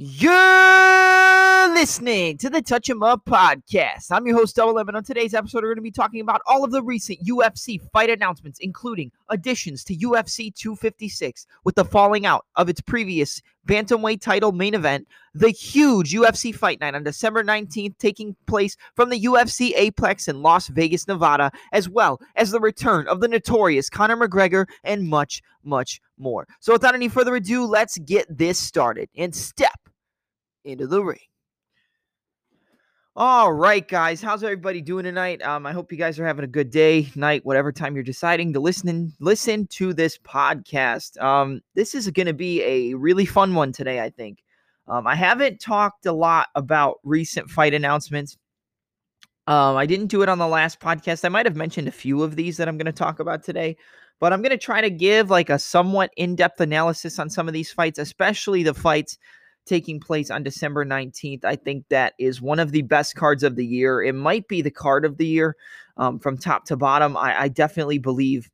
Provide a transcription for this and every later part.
You're listening to the Touch 'em Up podcast. I'm your host, Double M, and on today's episode, we're going to be talking about all of the recent UFC fight announcements, including additions to UFC 256 with the falling out of its previous bantamweight title main event, the huge UFC fight night on December 19th taking place from the UFC Apex in Las Vegas, Nevada, as well as the return of the notorious Conor McGregor and much, much more. So without any further ado, let's get this started and step into the ring. All right, guys, how's everybody doing tonight? Um, I hope you guys are having a good day, night, whatever time you're deciding to listen listen to this podcast. Um, this is going to be a really fun one today, I think. Um, I haven't talked a lot about recent fight announcements. Um, I didn't do it on the last podcast. I might have mentioned a few of these that I'm going to talk about today, but I'm going to try to give like a somewhat in-depth analysis on some of these fights, especially the fights taking place on December 19th. I think that is one of the best cards of the year. It might be the card of the year um, from top to bottom. I, I definitely believe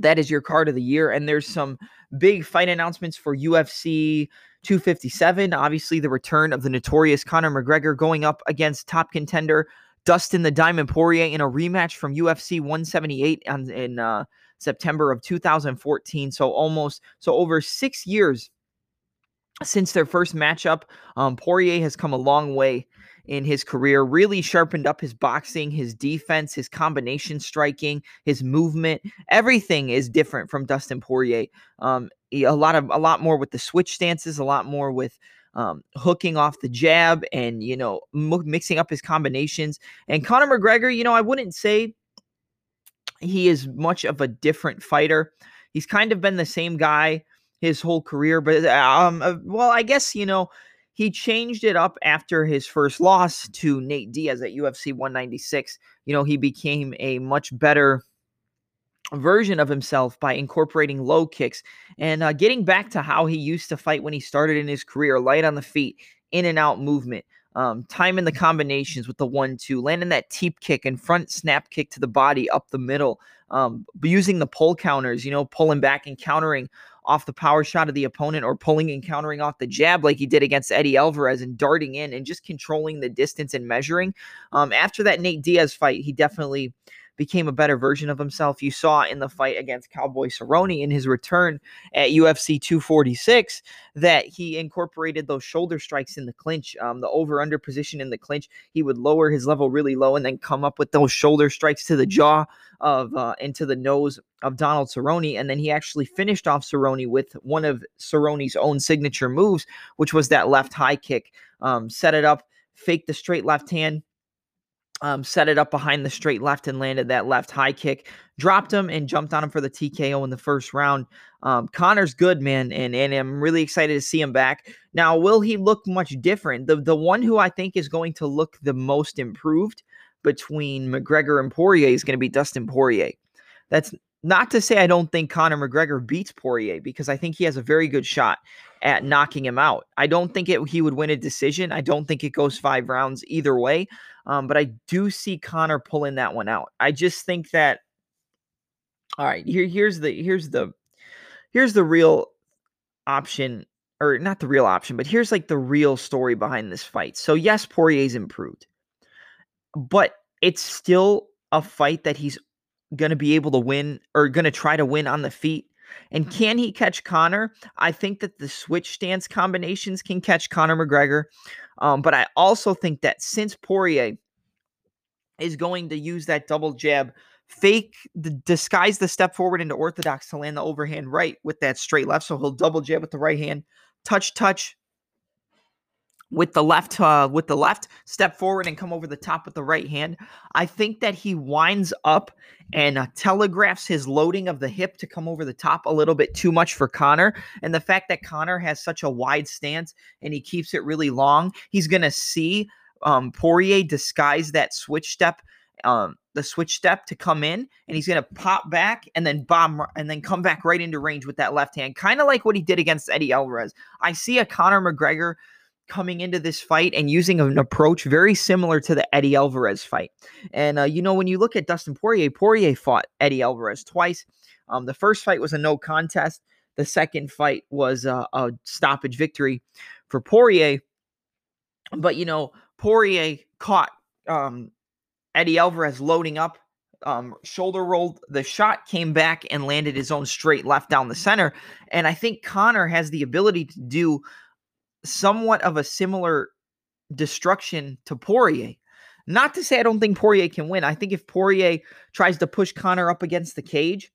that is your card of the year. And there's some big fight announcements for UFC 257. Obviously, the return of the notorious Conor McGregor going up against top contender Dustin the Diamond Poirier in a rematch from UFC 178 on, in uh, September of 2014. So almost so over six years since their first matchup. Um, Poirier has come a long way in his career, really sharpened up his boxing, his defense, his combination striking, his movement. Everything is different from Dustin Poirier. Um, a lot of a lot more with the switch stances, a lot more with um, hooking off the jab, and you know m- mixing up his combinations. And Conor McGregor, you know, I wouldn't say he is much of a different fighter. He's kind of been the same guy his whole career. But um, uh, well, I guess you know he changed it up after his first loss to Nate Diaz at UFC 196. You know, he became a much better version of himself by incorporating low kicks and uh, getting back to how he used to fight when he started in his career light on the feet, in and out movement. Um, time in the combinations with the one two, landing that teep kick and front snap kick to the body up the middle, um, using the pull counters, you know, pulling back and countering off the power shot of the opponent or pulling and countering off the jab like he did against Eddie Alvarez and darting in and just controlling the distance and measuring. Um, after that Nate Diaz fight, he definitely became a better version of himself. You saw in the fight against Cowboy Cerrone in his return at UFC 246 that he incorporated those shoulder strikes in the clinch, um, the over under position in the clinch. He would lower his level really low and then come up with those shoulder strikes to the jaw of uh, into the nose of Donald Cerrone. And then he actually finished off Cerrone with one of Cerrone's own signature moves, which was that left high kick. Um, set it up, fake the straight left hand um, set it up behind the straight left and landed that left high kick. Dropped him and jumped on him for the TKO in the first round. Um, Conor's good, man, and and I'm really excited to see him back. Now, will he look much different? The the one who I think is going to look the most improved between McGregor and Poirier is going to be Dustin Poirier. That's not to say I don't think Conor McGregor beats Poirier because I think he has a very good shot at knocking him out. I don't think it, he would win a decision. I don't think it goes five rounds either way. Um, but I do see Conor pulling that one out. I just think that. All right, here here's the here's the here's the real option or not the real option, but here's like the real story behind this fight. So yes, Poirier's improved, but it's still a fight that he's going to be able to win or going to try to win on the feet. And can he catch Conor? I think that the switch stance combinations can catch Conor McGregor. Um, but I also think that since Poirier is going to use that double jab, fake the disguise the step forward into orthodox to land the overhand right with that straight left. So he'll double jab with the right hand, touch, touch, with the left uh, with the left step forward and come over the top with the right hand. I think that he winds up and uh, telegraphs his loading of the hip to come over the top a little bit too much for conor and the fact that conor has such a wide stance and he keeps it really long he's going to see um, poirier disguise that switch step um, the switch step to come in and he's going to pop back and then bomb and then come back right into range with that left hand kind of like what he did against eddie alvarez. I see a conor mcgregor coming into this fight and using an approach very similar to the Eddie Alvarez fight. And, uh, you know, when you look at Dustin Poirier, Poirier fought Eddie Alvarez twice. Um, the first fight was a no contest. the second fight was a, a stoppage victory for Poirier. But you know, Poirier caught um, Eddie Alvarez loading up, um, shoulder rolled. The shot came back and landed his own straight left down the center. And I think Conor has the ability to do somewhat of a similar destruction to Poirier. Not to say I don't think Poirier can win. I think if Poirier tries to push Conor up against the cage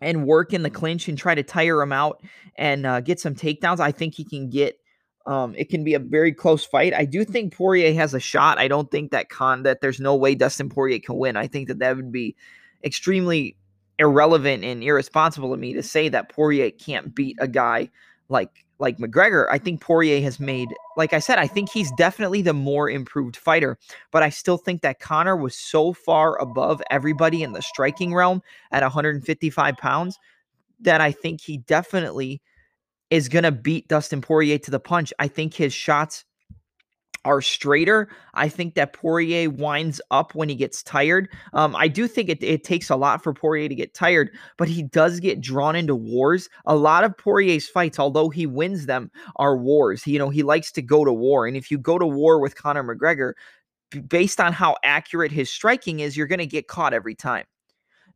and work in the clinch and try to tire him out and uh, get some takedowns, I think he can get. Um, it can be a very close fight. I do think Poirier has a shot. I don't think that con that there's no way Dustin Poirier can win. I think that that would be extremely irrelevant and irresponsible of me to say that Poirier can't beat a guy like like McGregor, I think Poirier has made, like I said, I think he's definitely the more improved fighter. But I still think that Conor was so far above everybody in the striking realm at 155 pounds that I think he definitely is going to beat Dustin Poirier to the punch. I think his shots are straighter. I think that Poirier winds up when he gets tired. Um, I do think it, it takes a lot for Poirier to get tired, but he does get drawn into wars. A lot of Poirier's fights, although he wins them, are wars. He, you know, he likes to go to war. And if you go to war with Conor McGregor, based on how accurate his striking is, you're going to get caught every time.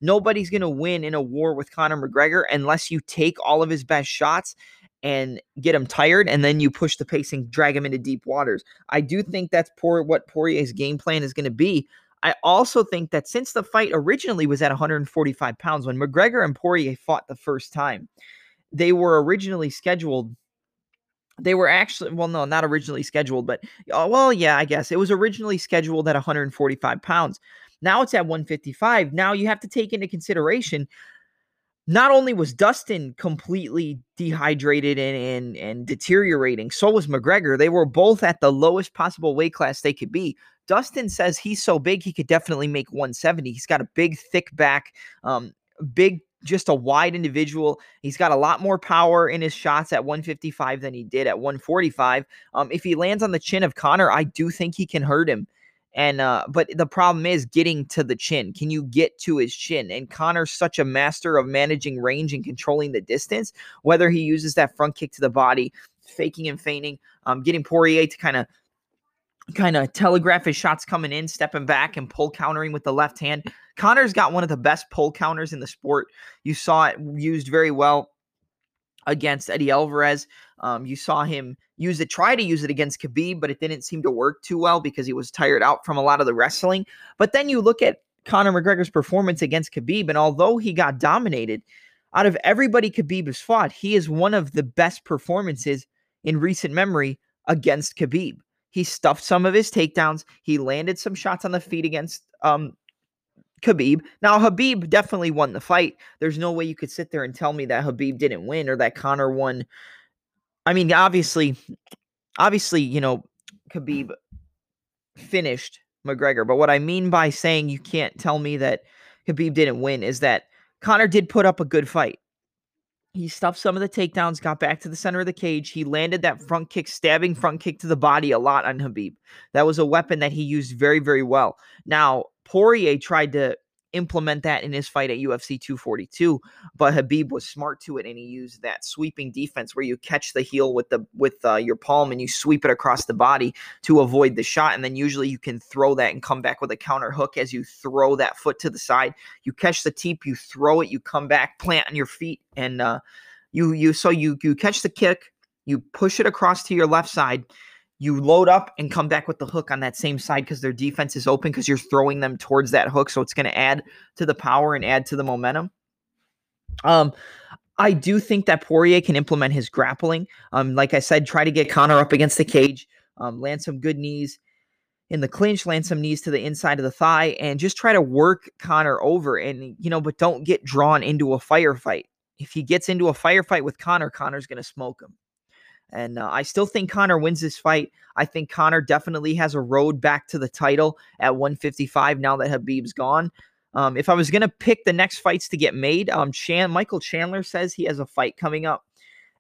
Nobody's going to win in a war with Conor McGregor unless you take all of his best shots and get him tired, and then you push the pace and drag him into deep waters. I do think that's poor what Poirier's game plan is going to be. I also think that since the fight originally was at 145 pounds, when McGregor and Poirier fought the first time, they were originally scheduled. They were actually, well, no, not originally scheduled, but, uh, well, yeah, I guess it was originally scheduled at 145 pounds. Now it's at 155. Now you have to take into consideration not only was Dustin completely dehydrated and, and and deteriorating, so was McGregor. They were both at the lowest possible weight class they could be. Dustin says he's so big he could definitely make 170. He's got a big, thick back, um, big, just a wide individual. He's got a lot more power in his shots at 155 than he did at 145. Um, if he lands on the chin of Conor, I do think he can hurt him. And uh, but the problem is getting to the chin. Can you get to his chin? And Conor's such a master of managing range and controlling the distance, whether he uses that front kick to the body, faking and feigning, um, getting Poirier to kind of kind of telegraph his shots coming in, stepping back and pull countering with the left hand. Conor's got one of the best pull counters in the sport. You saw it used very well against Eddie Alvarez. Um, you saw him use it, try to use it against Khabib, but it didn't seem to work too well because he was tired out from a lot of the wrestling. But then you look at Conor McGregor's performance against Khabib, and although he got dominated, out of everybody Khabib has fought, he is one of the best performances in recent memory against Khabib. He stuffed some of his takedowns. He landed some shots on the feet against um, Khabib. Now, Khabib definitely won the fight. There's no way you could sit there and tell me that Khabib didn't win or that Conor won. I mean, obviously, obviously, you know, Khabib finished McGregor. But what I mean by saying you can't tell me that Khabib didn't win is that Conor did put up a good fight. He stuffed some of the takedowns, got back to the center of the cage. He landed that front kick, stabbing front kick to the body a lot on Khabib. That was a weapon that he used very, very well. Now, Poirier tried to implement that in his fight at UFC 242, but Khabib was smart to it and he used that sweeping defense where you catch the heel with the with uh, your palm and you sweep it across the body to avoid the shot and then usually you can throw that and come back with a counter hook as you throw that foot to the side. You catch the teep, you throw it, you come back, plant on your feet and uh, you you so you you catch the kick, you push it across to your left side you load up and come back with the hook on that same side because their defense is open because you're throwing them towards that hook. So it's going to add to the power and add to the momentum. Um, I do think that Poirier can implement his grappling. Um, like I said, try to get Conor up against the cage, um, land some good knees in the clinch, land some knees to the inside of the thigh, and just try to work Conor over. And, you know, but don't get drawn into a firefight. If he gets into a firefight with Conor, Conor's going to smoke him. And uh, I still think Conor wins this fight. I think Conor definitely has a road back to the title at 155 now that Khabib's gone. Um, if I was going to pick the next fights to get made, um, Chan- Michael Chandler says he has a fight coming up.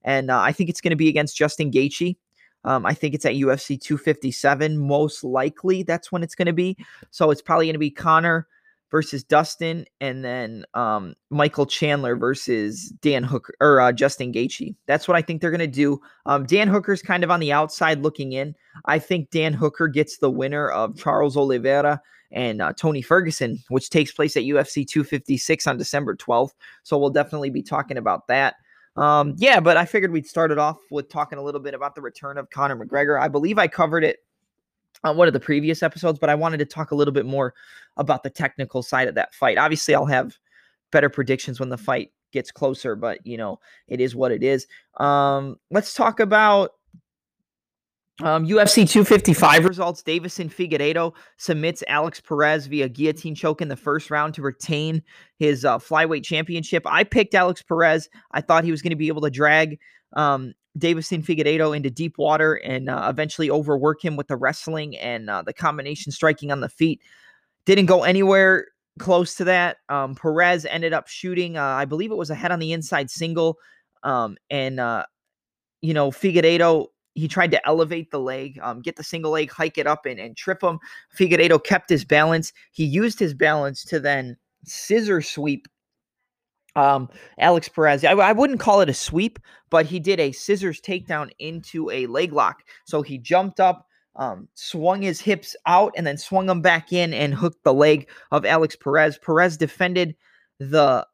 And uh, I think it's going to be against Justin Gaethje. Um, I think it's at UFC 257. Most likely that's when it's going to be. So it's probably going to be Conor versus Dustin, and then um, Michael Chandler versus Dan Hooker or uh, Justin Gaethje. That's what I think they're going to do. Um, Dan Hooker's kind of on the outside looking in. I think Dan Hooker gets the winner of Charles Oliveira and uh, Tony Ferguson, which takes place at UFC 256 on December 12th. So we'll definitely be talking about that. Um, yeah, but I figured we'd start it off with talking a little bit about the return of Conor McGregor. I believe I covered it on one of the previous episodes, but I wanted to talk a little bit more about the technical side of that fight. Obviously, I'll have better predictions when the fight gets closer, but you know, it is what it is. Um, let's talk about um, UFC 255 results. Deiveson Figueiredo submits Alex Perez via guillotine choke in the first round to retain his uh, flyweight championship. I picked Alex Perez. I thought he was going to be able to drag um, Deiveson Figueiredo into deep water and uh, eventually overwork him with the wrestling and uh, the combination striking on the feet. Didn't go anywhere close to that. Um, Perez ended up shooting, uh, I believe it was a head on the inside single. Um, and, uh, you know, Figueiredo, he tried to elevate the leg, um, get the single leg, hike it up, and, and trip him. Figueiredo kept his balance. He used his balance to then scissor sweep um, Alex Perez. I, I, wouldn't call it a sweep, but he did a scissors takedown into a leg lock. So he jumped up, um, swung his hips out, and then swung them back in and hooked the leg of Alex Perez. Perez defended the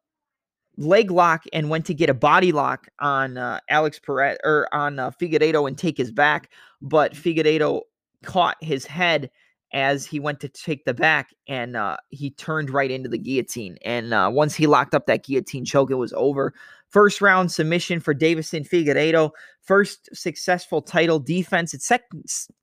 leg lock and went to get a body lock on uh, Alex Perez or on uh, Figueiredo and take his back, but Figueiredo caught his head as he went to take the back and uh, he turned right into the guillotine. And uh, once he locked up that guillotine choke, it was over. First round submission for Deiveson Figueiredo. First successful title defense. It's sec-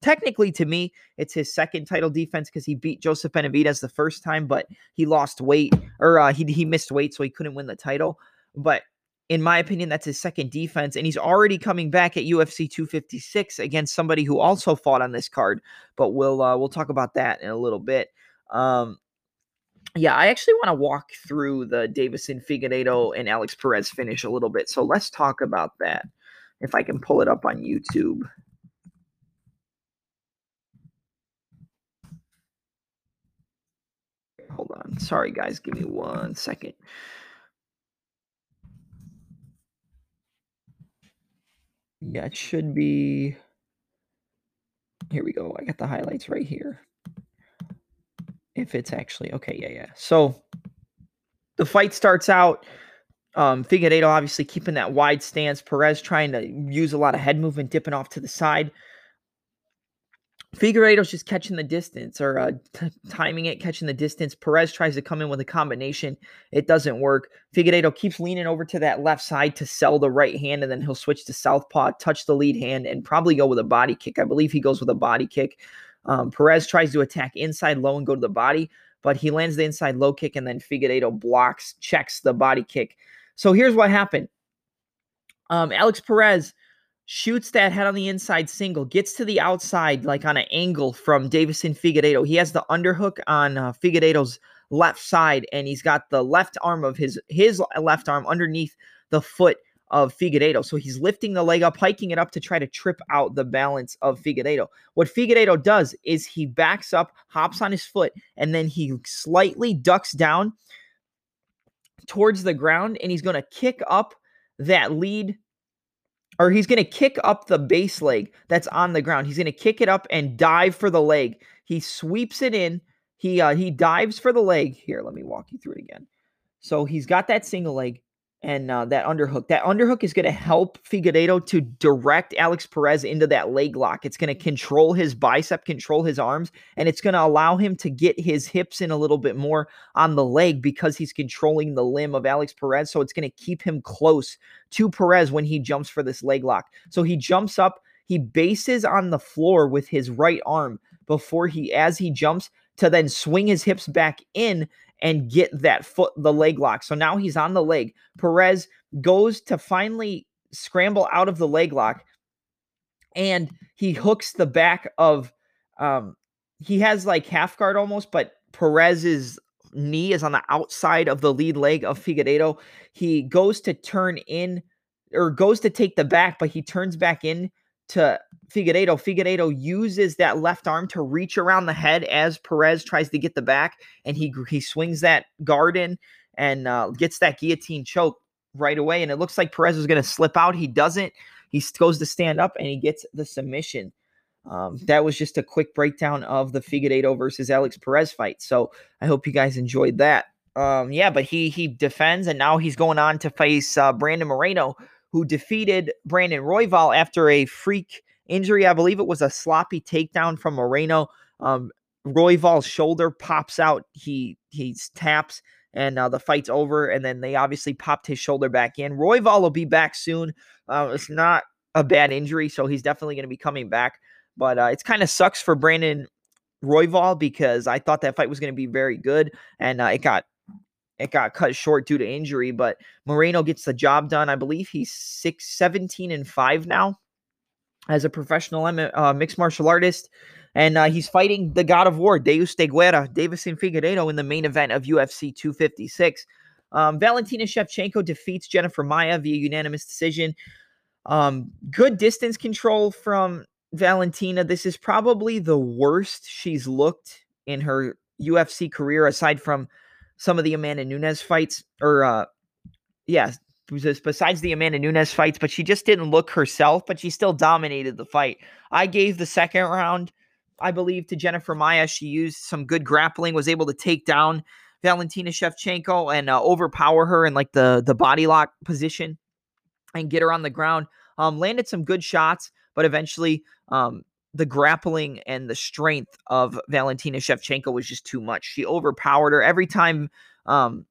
technically to me, it's his second title defense because he beat Joseph Benavidez the first time, but he lost weight or uh, he he missed weight, so he couldn't win the title. But in my opinion, that's his second defense, and he's already coming back at UFC 256 against somebody who also fought on this card. But we'll uh, we'll talk about that in a little bit. Um, yeah, I actually want to walk through the Deiveson Figueiredo and Alex Perez finish a little bit. So let's talk about that. If I can pull it up on YouTube. Hold on. Sorry, guys. Give me one second. Yeah, it should be. Here we go. I got the highlights right here. If it's actually okay, yeah, yeah. So the fight starts out. Um, Figueiredo obviously keeping that wide stance. Perez trying to use a lot of head movement, dipping off to the side. Figueiredo's just catching the distance or uh, t- timing it, catching the distance. Perez tries to come in with a combination. It doesn't work. Figueiredo keeps leaning over to that left side to sell the right hand, and then he'll switch to southpaw, touch the lead hand, and probably go with a body kick. I believe he goes with a body kick. Um, Perez tries to attack inside low and go to the body, but he lands the inside low kick, and then Figueiredo blocks, checks the body kick. So here's what happened. Um, Alex Perez shoots that head on the inside single, gets to the outside like on an angle from Deiveson Figueiredo. He has the underhook on uh, Figueiredo's left side, and he's got the left arm of his his left arm underneath the foot of Figueiredo. So he's lifting the leg up, hiking it up to try to trip out the balance of Figueiredo. What Figueiredo does is he backs up, hops on his foot, and then he slightly ducks down towards the ground, and he's going to kick up that lead or he's going to kick up the base leg that's on the ground. He's going to kick it up and dive for the leg. He sweeps it in. He uh, he dives for the leg. Here, let me walk you through it again. So he's got that single leg and uh, that underhook. That underhook is going to help Figueiredo to direct Alex Perez into that leg lock. It's going to control his bicep, control his arms, and it's going to allow him to get his hips in a little bit more on the leg because he's controlling the limb of Alex Perez. So it's going to keep him close to Perez when he jumps for this leg lock. So he jumps up, he bases on the floor with his right arm before he, as he jumps, to then swing his hips back in and get that foot, the leg lock. So now he's on the leg. Perez goes to finally scramble out of the leg lock and he hooks the back of, um, he has like half guard almost, but Perez's knee is on the outside of the lead leg of Figueiredo. He goes to turn in or goes to take the back, but he turns back in to Figueiredo. Figueiredo uses that left arm to reach around the head as Perez tries to get the back, and he he swings that guard in and uh, gets that guillotine choke right away. And it looks like Perez is going to slip out. He doesn't. He goes to stand up and he gets the submission. Um, that was just a quick breakdown of the Figueiredo versus Alex Perez fight. So I hope you guys enjoyed that. Um, yeah, but he he defends and now he's going on to face uh, Brandon Moreno, who defeated Brandon Royval after a freak injury. I believe it was a sloppy takedown from Moreno. Um, Royval's shoulder pops out. He he taps and uh, the fight's over. And then they obviously popped his shoulder back in. Royval will be back soon. Uh, it's not a bad injury, so he's definitely going to be coming back. But uh, it's kind of sucks for Brandon Royval because I thought that fight was going to be very good, and uh, it got it got cut short due to injury. But Moreno gets the job done. I believe he's six, 17 and five now as a professional uh, mixed martial artist. And uh, he's fighting the God of War, Deus de Guerra, Deiveson Figueiredo, in the main event of UFC 256. Um, Valentina Shevchenko defeats Jennifer Maia via unanimous decision. Um, good distance control from Valentina. This is probably the worst she's looked in her UFC career, aside from some of the Amanda Nunes fights, or uh, yeah, besides the Amanda Nunes fights, but she just didn't look herself, but she still dominated the fight. I gave the second round I believe, to Jennifer Maia. She used some good grappling, was able to take down Valentina Shevchenko and uh, overpower her in like the the body lock position and get her on the ground. Um, landed some good shots, but eventually um, the grappling and the strength of Valentina Shevchenko was just too much. She overpowered her every time. Um,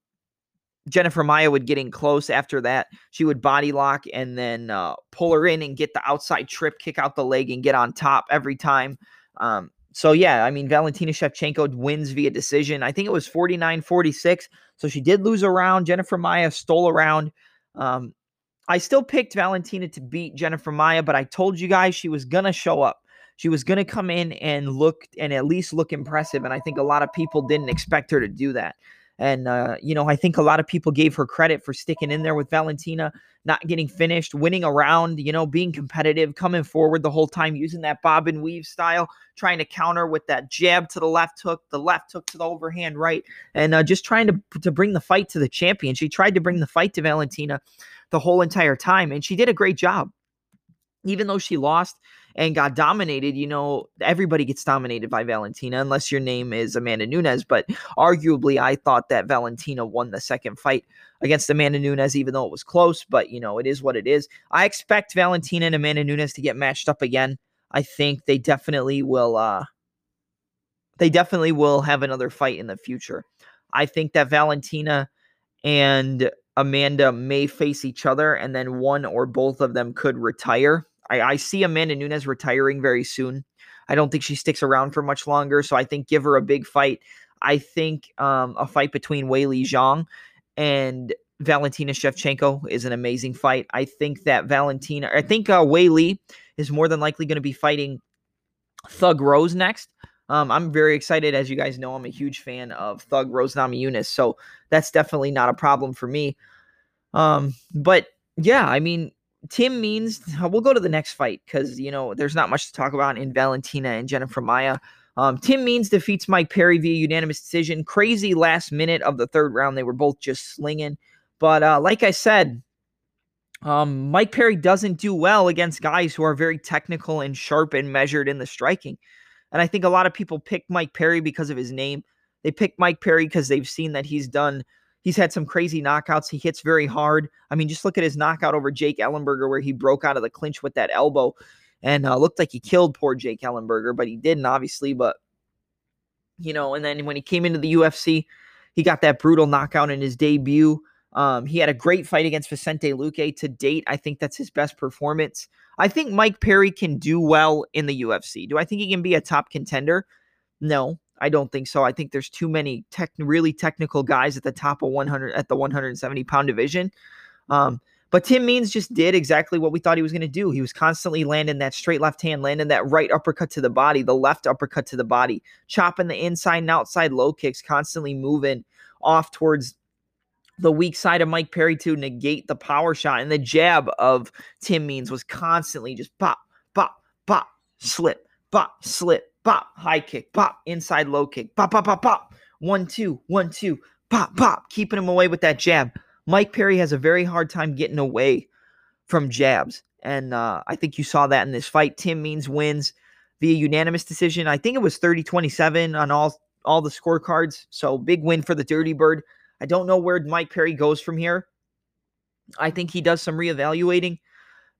Jennifer Maia would get in close after that. She would body lock and then uh, pull her in and get the outside trip, kick out the leg, and get on top every time. Um, so yeah, I mean Valentina Shevchenko wins via decision. I think it was 49-46. So she did lose a round. Jennifer Maia stole a round. Um, I still picked Valentina to beat Jennifer Maia, but I told you guys she was gonna show up. She was gonna come in and look and at least look impressive. And I think a lot of people didn't expect her to do that. And, uh, you know, I think a lot of people gave her credit for sticking in there with Valentina, not getting finished, winning around, you know, being competitive, coming forward the whole time, using that bob and weave style, trying to counter with that jab to the left hook, the left hook to the overhand right, and uh, just trying to, to bring the fight to the champion. She tried to bring the fight to Valentina the whole entire time, and she did a great job. Even though she lost, and got dominated, you know, everybody gets dominated by Valentina unless your name is Amanda Nunes. But arguably, I thought that Valentina won the second fight against Amanda Nunes, even though it was close. But, you know, it is what it is. I expect Valentina and Amanda Nunes to get matched up again. I think they definitely will. Uh, they definitely will have another fight in the future. I think that Valentina and Amanda may face each other, and then one or both of them could retire. I, I see Amanda Nunes retiring very soon. I don't think she sticks around for much longer. So I think give her a big fight. I think um, a fight between Weili Zhang and Valentina Shevchenko is an amazing fight. I think that Valentina, I think uh, Weili is more than likely going to be fighting Thug Rose next. Um, I'm very excited. As you guys know, I'm a huge fan of Thug Rose Namajunas. So that's definitely not a problem for me. Um, but yeah, I mean, Tim Means, we'll go to the next fight because, you know, there's not much to talk about in Valentina and Jennifer Maia. Um, Tim Means defeats Mike Perry via unanimous decision. Crazy last minute of the third round. They were both just slinging. But uh, like I said, um, Mike Perry doesn't do well against guys who are very technical and sharp and measured in the striking. And I think a lot of people pick Mike Perry because of his name. They pick Mike Perry because they've seen that he's done – He's had some crazy knockouts. He hits very hard. I mean, just look at his knockout over Jake Ellenberger, where he broke out of the clinch with that elbow and uh, looked like he killed poor Jake Ellenberger, but he didn't, obviously. But, you know, and then when he came into the UFC, he got that brutal knockout in his debut. Um, he had a great fight against Vicente Luque to date. I think that's his best performance. I think Mike Perry can do well in the UFC. Do I think he can be a top contender? No, I don't think so. I think there's too many tech, really technical guys at the top of 100 at the 170 pound division. Um, but Tim Means just did exactly what we thought he was going to do. He was constantly landing that straight left hand, landing that right uppercut to the body, the left uppercut to the body, chopping the inside and outside low kicks, constantly moving off towards the weak side of Mike Perry to negate the power shot. And the jab of Tim Means was constantly just pop, pop, bop, slip, bop, slip, bop, high kick, bop, inside low kick, bop, bop, bop, bop. One, two, one, two, pop, pop, keeping him away with that jab. Mike Perry has a very hard time getting away from jabs. And uh, I think you saw that in this fight. Tim Means wins via unanimous decision. I think it was 30 27 on all, all the scorecards. So big win for the Dirty Bird. I don't know where Mike Perry goes from here. I think he does some reevaluating,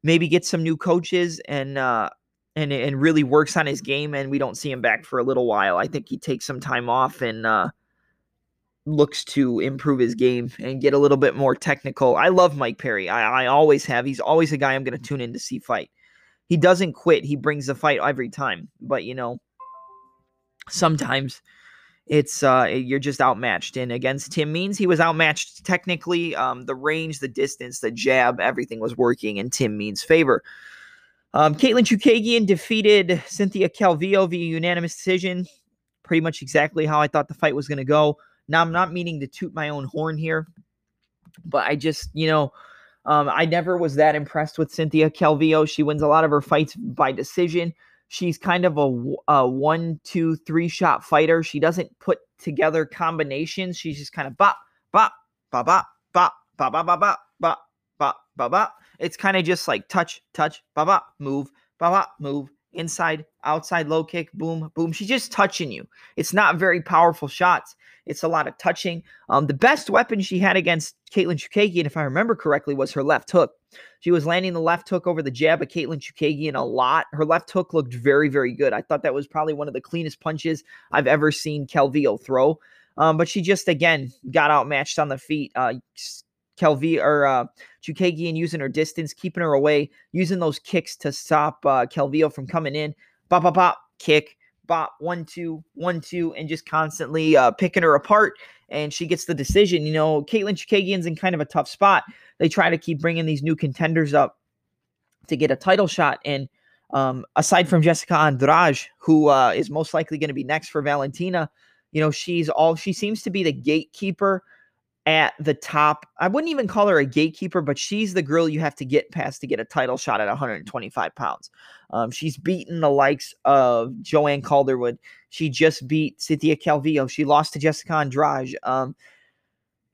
maybe get some new coaches and uh, and and really works on his game. And we don't see him back for a little while. I think he takes some time off and uh, looks to improve his game and get a little bit more technical. I love Mike Perry. I, I always have. He's always a guy I'm going to tune in to see fight. He doesn't quit. He brings the fight every time. But you know, sometimes it's uh you're just outmatched. And against Tim Means, he was outmatched technically. Um, the range, the distance, the jab, everything was working in Tim Means' favor. Um, Katlyn Chookagian defeated Cynthia Calvillo via unanimous decision. Pretty much exactly how I thought the fight was going to go. Now, I'm not meaning to toot my own horn here, but I just, you know, um, I never was that impressed with Cynthia Calvillo. She wins a lot of her fights by decision. She's kind of a, a one, two, three shot fighter. She doesn't put together combinations. She's just kind of bop, bop, bop, bop, bop, bop, bop, bop, bop, bop, bop, bop, bop. It's kind of just like touch, touch, ba ba, move, ba ba, move, inside, outside, low kick, boom, boom. She's just touching you. It's not very powerful shots. It's a lot of touching. Um, the best weapon she had against Katlyn Chookagian, if I remember correctly, was her left hook. She was landing the left hook over the jab of Katlyn Chookagian a lot. Her left hook looked very, very good. I thought that was probably one of the cleanest punches I've ever seen Calvillo throw. Um, but she just again got outmatched on the feet. Uh, Kelvi or uh, Chookagian using her distance, keeping her away, using those kicks to stop uh, Calvillo from coming in. Bop, bop, bop, kick, bop, one, two, one, two, and just constantly uh, picking her apart. And she gets the decision. You know, Katlyn Chookagian's in kind of a tough spot. They try to keep bringing these new contenders up to get a title shot. And um, aside from Jessica Andrade, who uh, is most likely going to be next for Valentina, you know, she's all she seems to be the gatekeeper at the top. I wouldn't even call her a gatekeeper, but she's the girl you have to get past to get a title shot at 125 pounds. Um, she's beaten the likes of Joanne Calderwood. She just beat Cynthia Calvillo. She lost to Jessica Andrade. Um,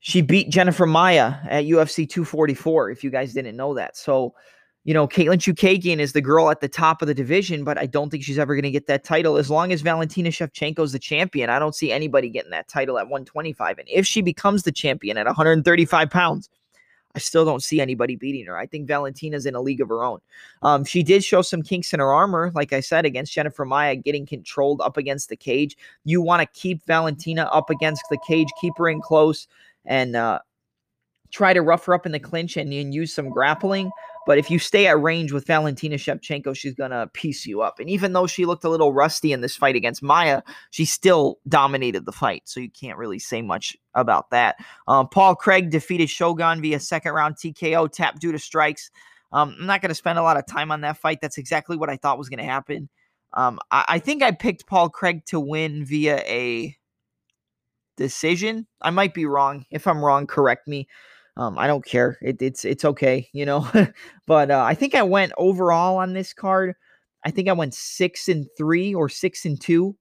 she beat Jennifer Maia at UFC 244, if you guys didn't know that. So, you know, Katlyn Chookagian is the girl at the top of the division, but I don't think she's ever going to get that title. As long as Valentina Shevchenko is the champion, I don't see anybody getting that title at 125. And if she becomes the champion at 135 pounds, I still don't see anybody beating her. I think Valentina's in a league of her own. Um, she did show some kinks in her armor, like I said, against Jennifer Maia, getting controlled up against the cage. You want to keep Valentina up against the cage, keep her in close, and uh, try to rough her up in the clinch and, and use some grappling. But if you stay at range with Valentina Shevchenko, she's going to piece you up. And even though she looked a little rusty in this fight against Maia, she still dominated the fight. So you can't really say much about that. Um, Paul Craig defeated Shogun via second round TKO, tap due to strikes. Um, I'm not going to spend a lot of time on that fight. That's exactly what I thought was going to happen. Um, I, I think I picked Paul Craig to win via a decision. I might be wrong. If I'm wrong, correct me. Um, I don't care. It, it's it's okay, you know. but uh, I think I went overall on this card. I think I went six and three or six and two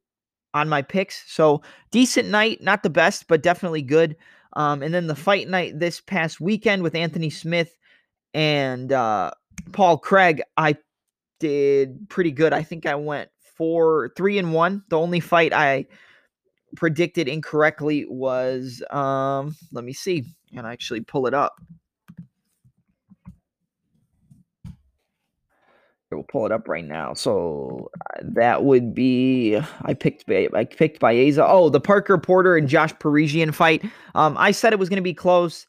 on my picks. So decent night, not the best, but definitely good. Um, and then the fight night this past weekend with Anthony Smith and uh, Paul Craig, I did pretty good. I think I went four, three and one. The only fight I predicted incorrectly was um, let me see and actually pull it up. We'll pull it up right now. So uh, that would be I picked I picked Baeza. Oh, the Parker Porter and Josh Parisian fight. Um, I said it was going to be close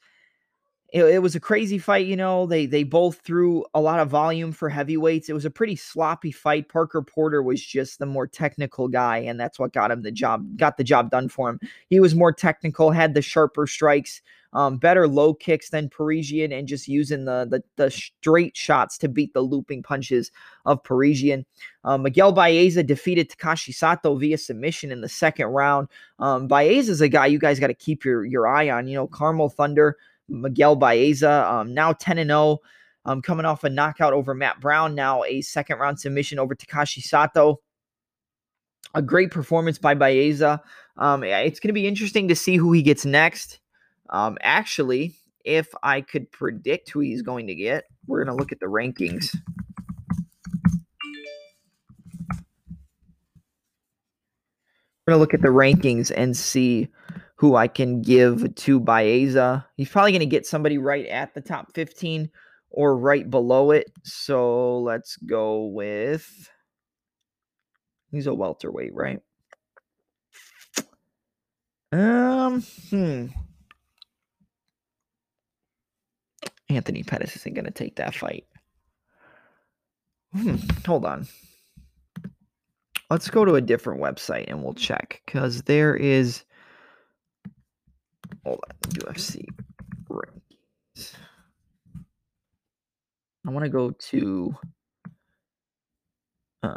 it, it, was a crazy fight. You know, they they both threw a lot of volume for heavyweights. It was a pretty sloppy fight. Parker Porter was just the more technical guy, and that's what got him the job, got the job done for him. He was more technical, had the sharper strikes, um, better low kicks than Parisian, and just using the, the the straight shots to beat the looping punches of Parisian. Um, Miguel Baeza defeated Takashi Sato via submission in the second round. Um, Baeza is a guy you guys got to keep your your eye on. You know, Carmel Thunder. Miguel Baeza, um, now 10 and 0. um, coming off a knockout over Matt Brown, now a second round submission over Takashi Sato. A great performance by Baeza. Um, it's going to be interesting to see who he gets next. Um, actually, if I could predict who he's going to get, we're going to look at the rankings. We're going to look at the rankings and see who I can give to Baeza. He's probably going to get somebody right at the top 15 or right below it. So let's go with. He's a welterweight, right? Um, hmm. Anthony Pettis isn't going to take that fight. Hmm, hold on. Let's go to a different website and we'll check because there is. Hold on, UFC rankings. I want to go to. Uh,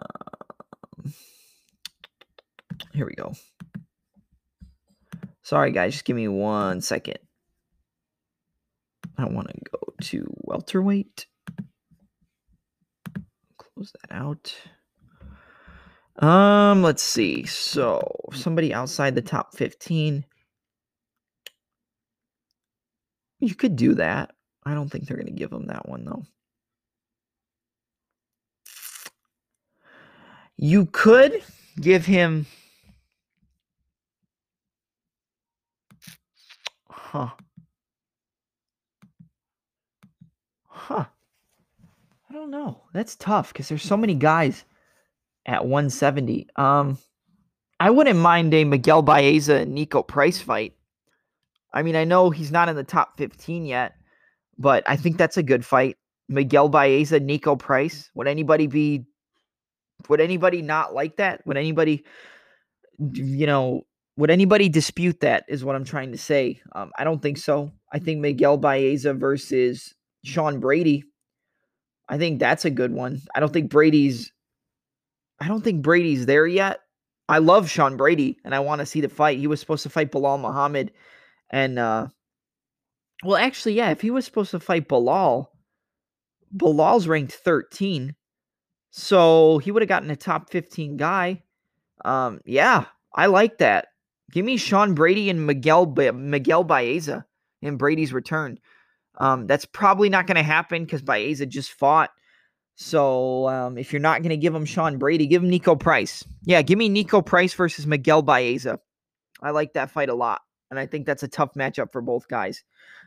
here we go. Sorry, guys. Just give me one second. I want to go to welterweight. Close that out. Um, let's see. So somebody outside the top 15. You could do that. I don't think they're going to give him that one though. You could give him Huh. Huh. I don't know. That's tough because there's so many guys at 170. Um, I wouldn't mind a Miguel Baeza and Niko Price fight. I mean, I know he's not in the top 15 yet, but I think that's a good fight. Miguel Baeza, Niko Price. Would anybody be? Would anybody not like that? Would anybody, you know, would anybody dispute that? Is what I'm trying to say. Um, I don't think so. I think Miguel Baeza versus Sean Brady. I think that's a good one. I don't think Brady's. I don't think Brady's there yet. I love Sean Brady, and I want to see the fight. He was supposed to fight Belal Muhammad, and uh, well, actually, yeah, if he was supposed to fight Belal, Belal's ranked 13, so he would have gotten a top 15 guy. Um, yeah, I like that. Give me Sean Brady and Miguel Miguel Baeza in Brady's return. Um, that's probably not going to happen because Baeza just fought. So um, if you're not going to give him Sean Brady, give him Niko Price. Yeah, give me Niko Price versus Miguel Baeza. I like that fight a lot, and I think that's a tough matchup for both guys.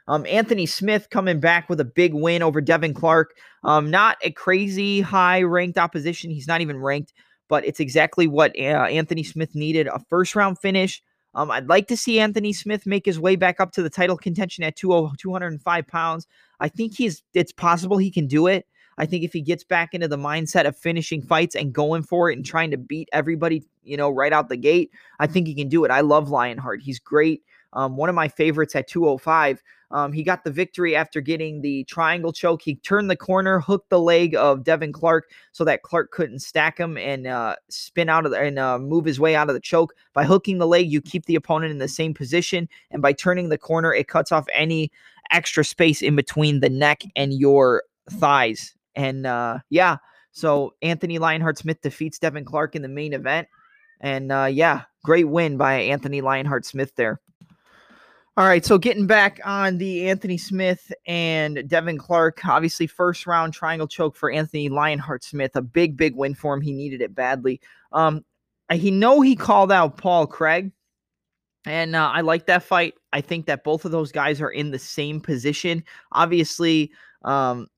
Um, Anthony Smith coming back with a big win over Devin Clark. Um, not a crazy high ranked opposition. He's not even ranked, but it's exactly what uh, Anthony Smith needed a first round finish um, I'd like to see Anthony Smith make his way back up to the title contention at 205 pounds. I think he's it's possible he can do it. I think if he gets back into the mindset of finishing fights and going for it and trying to beat everybody, you know, right out the gate, I think he can do it. I love Lionheart. He's great. Um, one of my favorites at 205. Um, he got the victory after getting the triangle choke. He turned the corner, hooked the leg of Devin Clark so that Clark couldn't stack him and uh, spin out of the, and uh, move his way out of the choke. By hooking the leg, you keep the opponent in the same position, and by turning the corner, it cuts off any extra space in between the neck and your thighs. And uh, yeah, so Anthony Lionheart Smith defeats Devin Clark in the main event. And uh, yeah, great win by Anthony Lionheart Smith there. All right, so getting back on the Anthony Smith and Devin Clark, obviously first round triangle choke for Anthony Lionheart Smith, a big, big win for him. He needed it badly. Um, he know he called out Paul Craig, and uh, I like that fight. I think that both of those guys are in the same position. Obviously, um,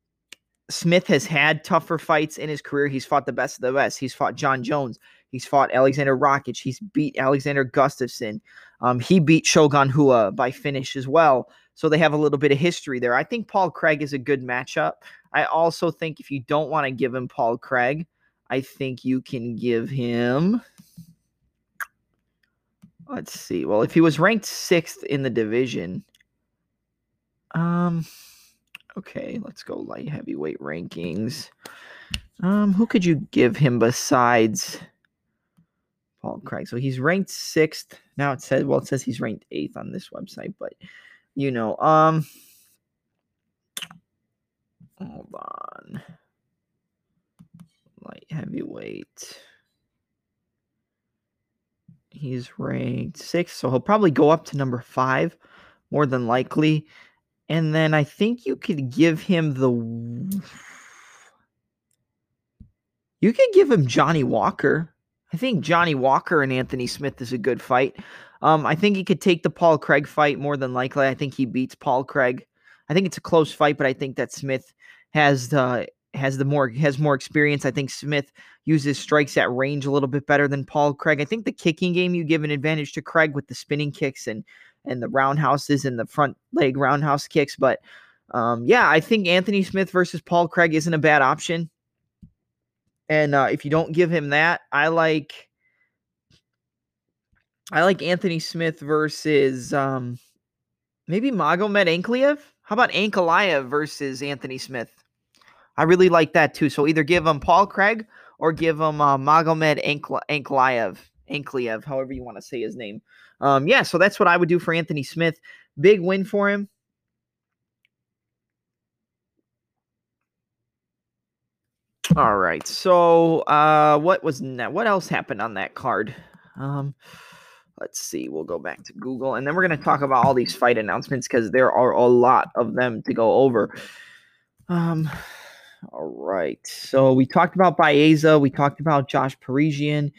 Smith has had tougher fights in his career. He's fought the best of the best. He's fought Jon Jones. He's fought Alexander Rakic. He's beat Alexander Gustafsson. Um, he beat Shogun Rua by finish as well. So they have a little bit of history there. I think Paul Craig is a good matchup. I also think if you don't want to give him Paul Craig, I think you can give him. Let's see. Well, if he was ranked sixth in the division, um, okay, let's go light heavyweight rankings. Um, who could you give him besides? Paul Craig. So he's ranked sixth. Now it says, well, it says he's ranked eighth on this website, but you know, um, Hold on. Light heavyweight. He's ranked six, so he'll probably go up to number five, more than likely. And then I think you could give him the. You could give him Johnny Walker. I think Johnny Walker and Anthony Smith is a good fight. Um, I think he could take the Paul Craig fight more than likely. I think he beats Paul Craig. I think it's a close fight, but I think that Smith has the has the more has more experience. I think Smith uses strikes at range a little bit better than Paul Craig. I think the kicking game you give an advantage to Craig with the spinning kicks and and the roundhouses and the front leg roundhouse kicks. But um, yeah, I think Anthony Smith versus Paul Craig isn't a bad option. And uh, if you don't give him that, I like I like Anthony Smith versus um, maybe Magomed Ankalaev. How about Ankalaev versus Anthony Smith? I really like that too. So either give him Paul Craig or give him uh, Magomed Ankalaev, Ankalaev, however you want to say his name. Um, yeah, so that's what I would do for Anthony Smith. Big win for him. All right. So, uh, what was that? What else happened on that card? Um, let's see. We'll go back to Google, and then we're gonna talk about all these fight announcements because there are a lot of them to go over. Um, all right. So we talked about Baeza. We talked about Josh Parisian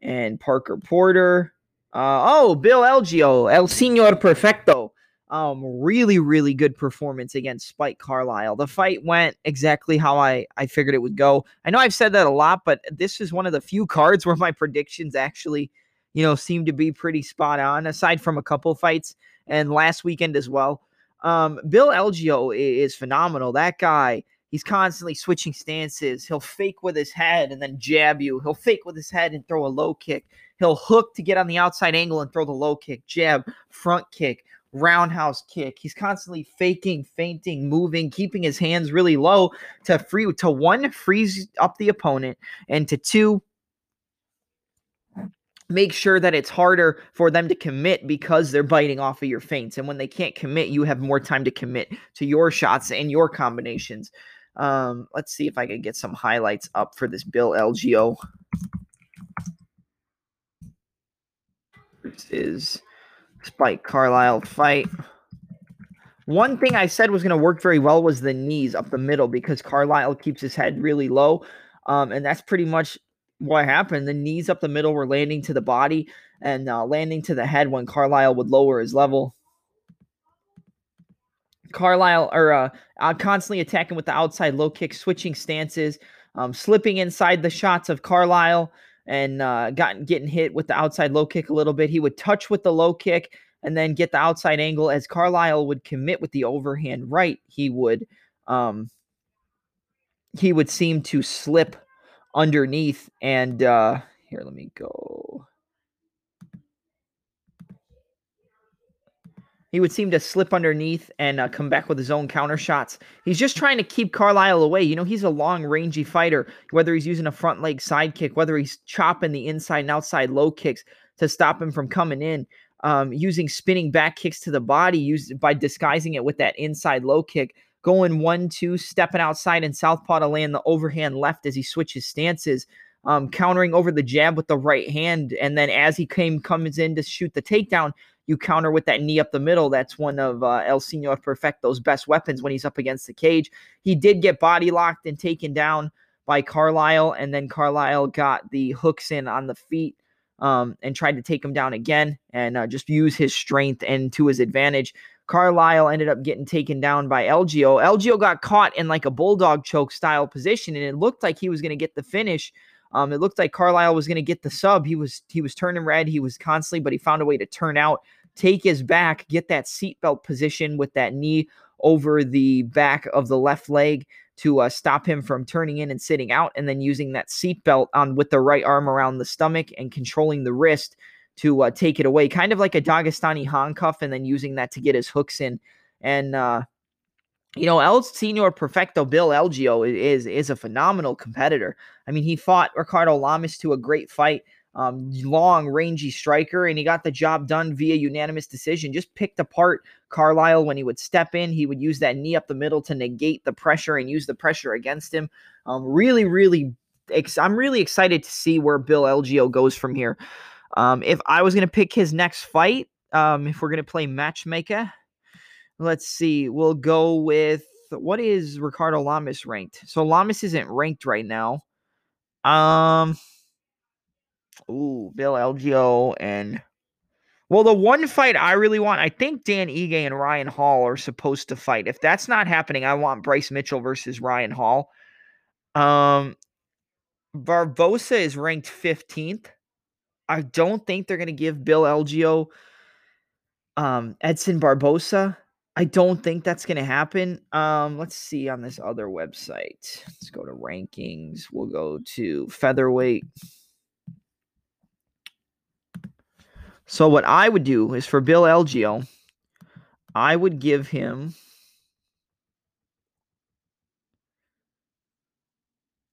and Parker Porter. Uh, oh, Bill Algeo, El Senor Perfecto. Um, really, really good performance against Spike Carlyle. The fight went exactly how I, I figured it would go. I know I've said that a lot, but this is one of the few cards where my predictions actually, you know, seem to be pretty spot on, aside from a couple fights and last weekend as well. Um, Bill Algeo is phenomenal. That guy He's constantly switching stances. He'll fake with his head and then jab you. He'll fake with his head and throw a low kick. He'll hook to get on the outside angle and throw the low kick, jab, front kick, roundhouse kick. He's constantly faking, feinting, moving, keeping his hands really low to free to one freeze up the opponent and to two make sure that it's harder for them to commit because they're biting off of your feints. And when they can't commit, you have more time to commit to your shots and your combinations. Um, let's see if I can get some highlights up for this Bill Algeo This is Spike Carlyle fight. One thing I said was going to work very well was the knees up the middle because Carlyle keeps his head really low. Um, and that's pretty much what happened. The knees up the middle were landing to the body and uh, landing to the head when Carlyle would lower his level. Carlyle or uh, constantly attacking with the outside low kick, switching stances, um, slipping inside the shots of Carlyle and uh, gotten getting hit with the outside low kick a little bit. He would touch with the low kick and then get the outside angle as Carlyle would commit with the overhand right. He would um, he would seem to slip underneath and uh, here let me go He would seem to slip underneath and uh, come back with his own counter shots. He's just trying to keep Carlyle away. You know, he's a long, rangy fighter, whether he's using a front leg side kick, whether he's chopping the inside and outside low kicks to stop him from coming in, um, using spinning back kicks to the body used by disguising it with that inside low kick, going one, two, stepping outside and southpaw to land the overhand left as he switches stances. Um, countering over the jab with the right hand, and then as he came comes in to shoot the takedown, you counter with that knee up the middle. That's one of uh, El Senor Perfecto's best weapons when he's up against the cage. He did get body locked and taken down by Carlyle, and then Carlyle got the hooks in on the feet um, and tried to take him down again and uh, just use his strength and to his advantage. Carlyle ended up getting taken down by Algeo. Algeo got caught in like a bulldog choke style position, and it looked like he was going to get the finish um, it looked like Carlyle was going to get the sub. He was he was turning red. He was constantly, but he found a way to turn out, take his back, get that seatbelt position with that knee over the back of the left leg to uh, stop him from turning in and sitting out, and then using that seatbelt on with the right arm around the stomach and controlling the wrist to uh, take it away, kind of like a Dagestani handcuff, and then using that to get his hooks in. And uh, you know, El Senor Perfecto Bill Algeo is is a phenomenal competitor. I mean, he fought Ricardo Lamas to a great fight um, long, rangy striker, and he got the job done via unanimous decision. Just picked apart Carlyle when he would step in. He would use that knee up the middle to negate the pressure and use the pressure against him. Um, really, really, ex- I'm really excited to see where Bill Algeo goes from here. Um, if I was going to pick his next fight, um, if we're going to play matchmaker, let's see, we'll go with what is Ricardo Lamas ranked? So Lamas isn't ranked right now. Um, ooh, Bill Algeo and well, the one fight I really want, I think Dan Ige and Ryan Hall are supposed to fight. If that's not happening, I want Bryce Mitchell versus Ryan Hall. Um, Barbosa is ranked 15th. I don't think they're going to give Bill Algeo um, Edson Barbosa. I don't think that's going to happen. Um, let's see on this other website. Let's go to rankings. We'll go to featherweight. So what I would do is for Bill Algeo, I would give him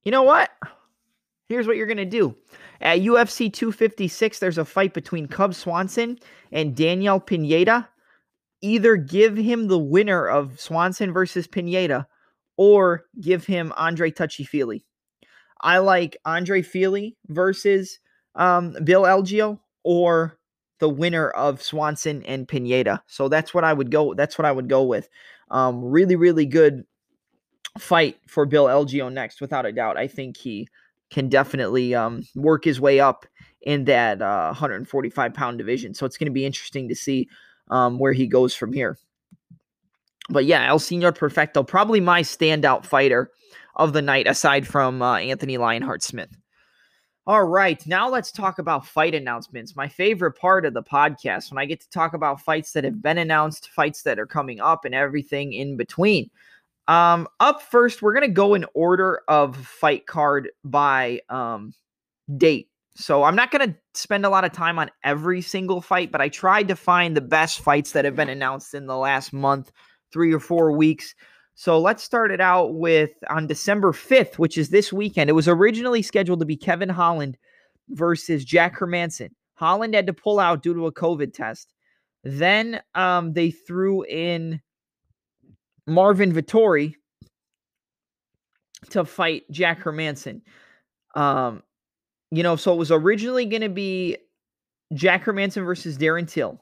You know what? Here's what you're going to do. At UFC 256, there's a fight between Cub Swanson and Daniel Pineda. Either give him the winner of Swanson versus Pineda or give him Andre Touchy Fili. I like Andre Fili versus um, Bill Algeo or the winner of Swanson and Pineda. So that's what I would go. That's what I would go with. Um, really, really good fight for Bill Algeo next, without a doubt. I think he can definitely um, work his way up in that uh, 145 pound division. So it's going to be interesting to see um, where he goes from here. But yeah, El Senor Perfecto, probably my standout fighter of the night, aside from uh, Anthony Lionheart Smith. All right, now let's talk about fight announcements. My favorite part of the podcast when I get to talk about fights that have been announced, fights that are coming up, and everything in between. Um, up first, we're gonna go in order of fight card by um date. So I'm not gonna spend a lot of time on every single fight, but I tried to find the best fights that have been announced in the last month, three or four weeks. So let's start it out with on December 5th, which is this weekend. It was originally scheduled to be Kevin Holland versus Jack Hermansson. Holland had to pull out due to a COVID test. Then um, they threw in Marvin Vettori to fight Jack Hermansson. Um, you know, so it was originally going to be Jack Hermansson versus Darren Till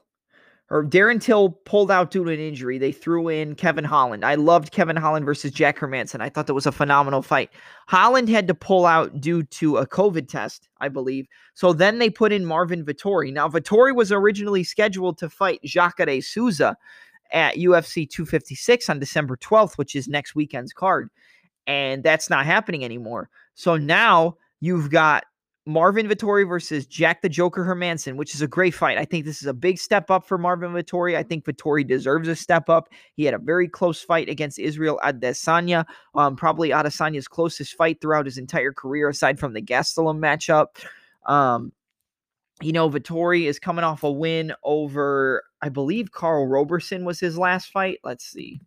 or Darren Till pulled out due to an injury. They threw in Kevin Holland. I loved Kevin Holland versus Jack Hermansson. I thought that was a phenomenal fight. Holland had to pull out due to a COVID test, I believe. So then they put in Marvin Vettori. Now, Vettori was originally scheduled to fight Jacare Souza at UFC 256 on December 12th, which is next weekend's card. And that's not happening anymore. So now you've got Marvin Vettori versus Jack the Joker Hermansson, which is a great fight. I think this is a big step up for Marvin Vettori. I think Vettori deserves a step up. He had a very close fight against Israel Adesanya, um, probably Adesanya's closest fight throughout his entire career, aside from the Gastelum matchup. Um, you know, Vettori is coming off a win over, I believe, Karl Roberson was his last fight. Let's see.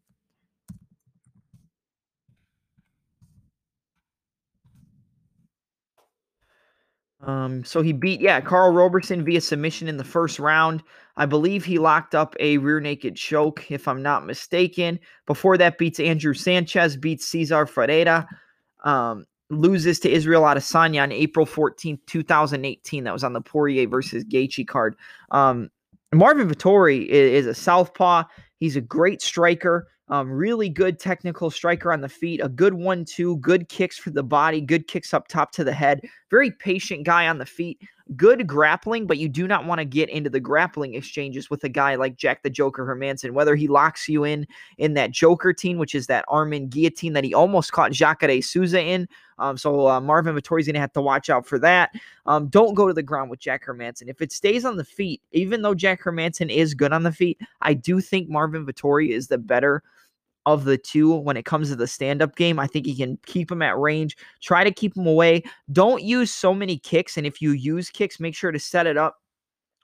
Um, so he beat, yeah, Karl Roberson via submission in the first round. I believe he locked up a rear naked choke, if I'm not mistaken. Before that, beats Andrew Sanchez, beats Cesar Ferreira, um, loses to Israel Adesanya on April 14th, 2018. That was on the Poirier versus Gaethje card. Um, Marvin Vettori is, is a southpaw. He's a great striker. Um, really good technical striker on the feet, a good one, two, good kicks for the body, good kicks up top to the head. Very patient guy on the feet, good grappling, but you do not want to get into the grappling exchanges with a guy like Jack the Joker Hermansson, whether he locks you in in that Joker team, which is that arm in guillotine that he almost caught Jacare Souza in. Um, so uh, Marvin Vettori's going to have to watch out for that. Um, don't go to the ground with Jack Hermansson. If it stays on the feet, even though Jack Hermansson is good on the feet, I do think Marvin Vettori is the better of the two when it comes to the stand up game. I think he can keep him at range, try to keep him away. Don't use so many kicks. And if you use kicks, make sure to set it up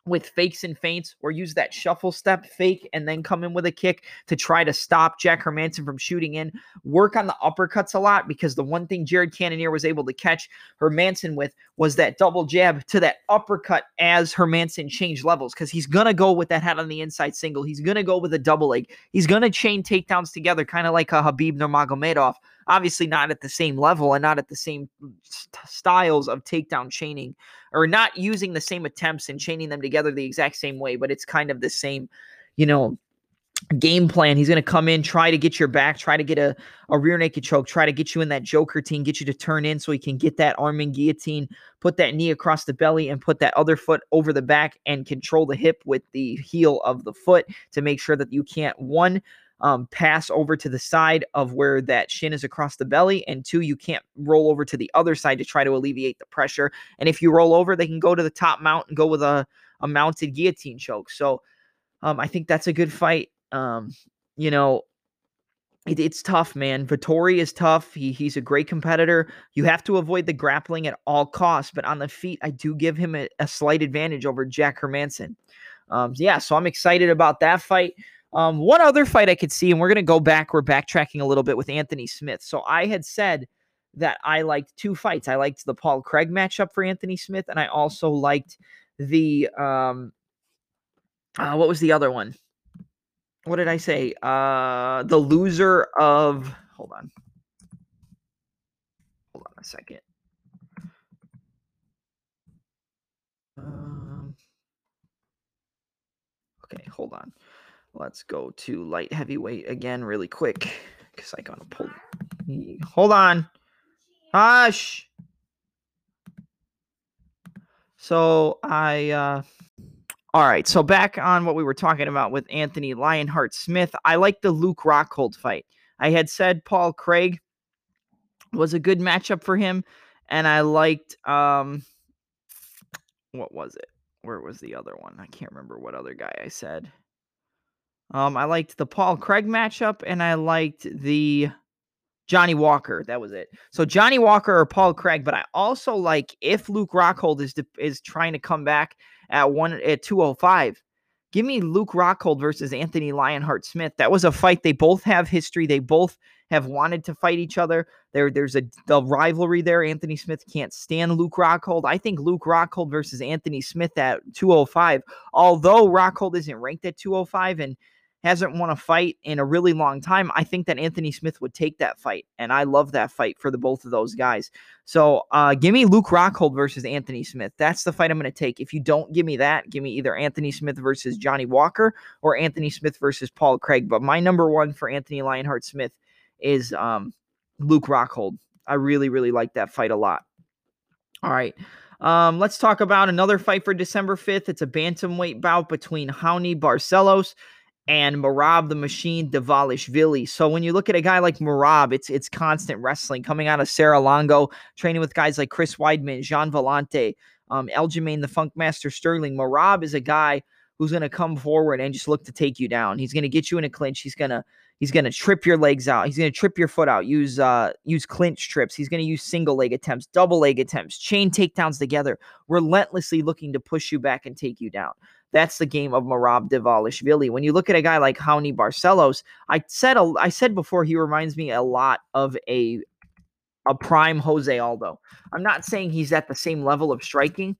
with fakes and feints or use that shuffle step fake and then come in with a kick to try to stop Jack Hermansson from shooting in. Work on the uppercuts a lot because the one thing Jared Cannonier was able to catch Hermansson with was that double jab to that uppercut as Hermansson changed levels because he's going to go with that head on the inside single. He's going to go with a double leg. He's going to chain takedowns together, kind of like a Khabib Nurmagomedov obviously not at the same level and not at the same st- styles of takedown chaining or not using the same attempts and chaining them together the exact same way, but it's kind of the same, you know, game plan. He's going to come in, try to get your back, try to get a, a rear naked choke, try to get you in that joker team, get you to turn in so he can get that arm and guillotine, put that knee across the belly and put that other foot over the back and control the hip with the heel of the foot to make sure that you can't one um, pass over to the side of where that shin is across the belly. And two, you can't roll over to the other side to try to alleviate the pressure. And if you roll over, they can go to the top mount and go with a, a mounted guillotine choke. So um, I think that's a good fight. Um, you know, it, it's tough, man. Vettori is tough. He, he's a great competitor. You have to avoid the grappling at all costs. But on the feet, I do give him a, a slight advantage over Jack Hermansson. Um, yeah, so I'm excited about that fight. Um, one other fight I could see, and we're going to go back, we're backtracking a little bit with Anthony Smith. So I had said that I liked two fights. I liked the Paul Craig matchup for Anthony Smith, and I also liked the um uh, what was the other one? What did I say? Uh the loser of hold on. Hold on a second. Um, okay, hold on. Let's go to light heavyweight again really quick because I gotta pull. Hold on. Hush. So I uh all right, so back on what we were talking about with Anthony Lionheart Smith. I like the Luke Rockhold fight. I had said Paul Craig was a good matchup for him, and I liked um what was it? Where was the other one? I can't remember what other guy I said. Um, I liked the Paul Craig matchup, and I liked the Johnny Walker. That was it. So Johnny Walker or Paul Craig, but I also like if Luke Rockhold is is trying to come back at one at 205. Give me Luke Rockhold versus Anthony Lionheart Smith. That was a fight. They both have history. They both have wanted to fight each other. There, there's a the rivalry there. Anthony Smith can't stand Luke Rockhold. I think Luke Rockhold versus Anthony Smith at 205. Although Rockhold isn't ranked at 205 and hasn't won a fight in a really long time. I think that Anthony Smith would take that fight, and I love that fight for the both of those guys. So, uh, give me Luke Rockhold versus Anthony Smith. That's the fight I'm going to take. If you don't give me that, give me either Anthony Smith versus Johnny Walker or Anthony Smith versus Paul Craig. But my number one for Anthony Lionheart Smith is um, Luke Rockhold. I really, really like that fight a lot. All right. Um, let's talk about another fight for December 5th. It's a bantamweight bout between Raoni Barcelos and Merab the Machine Dvalishvili. So when you look at a guy like Merab, it's it's constant wrestling coming out of Serra-Longo, training with guys like Chris Weidman, Gian Villante, um, Aljamain the Funkmaster Sterling. Merab is a guy who's going to come forward and just look to take you down. He's going to get you in a clinch. He's going to he's going to trip your legs out. He's going to trip your foot out. Use uh use clinch trips. He's going to use single leg attempts, double leg attempts, chain takedowns together, relentlessly looking to push you back and take you down. That's the game of Merab Dvalishvili. When you look at a guy like Raoni Barcelos, I said a, I said before he reminds me a lot of a a prime Jose Aldo. I'm not saying he's at the same level of striking,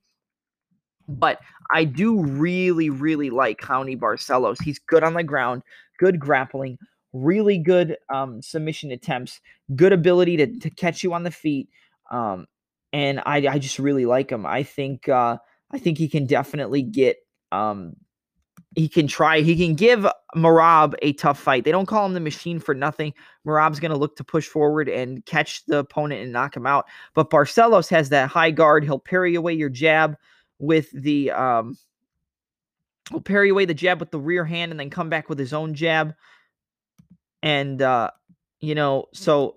but I do really, really like Raoni Barcelos. He's good on the ground, good grappling, really good um, submission attempts, good ability to, to catch you on the feet. Um, and I, I just really like him. I think uh, I think he can definitely get um, he can try. He can give Merab a tough fight. They don't call him the machine for nothing. Merab's going to look to push forward and catch the opponent and knock him out. But Barcelos has that high guard. He'll parry away your jab with the um. He'll parry away the jab with the rear hand and then come back with his own jab. And uh, you know, so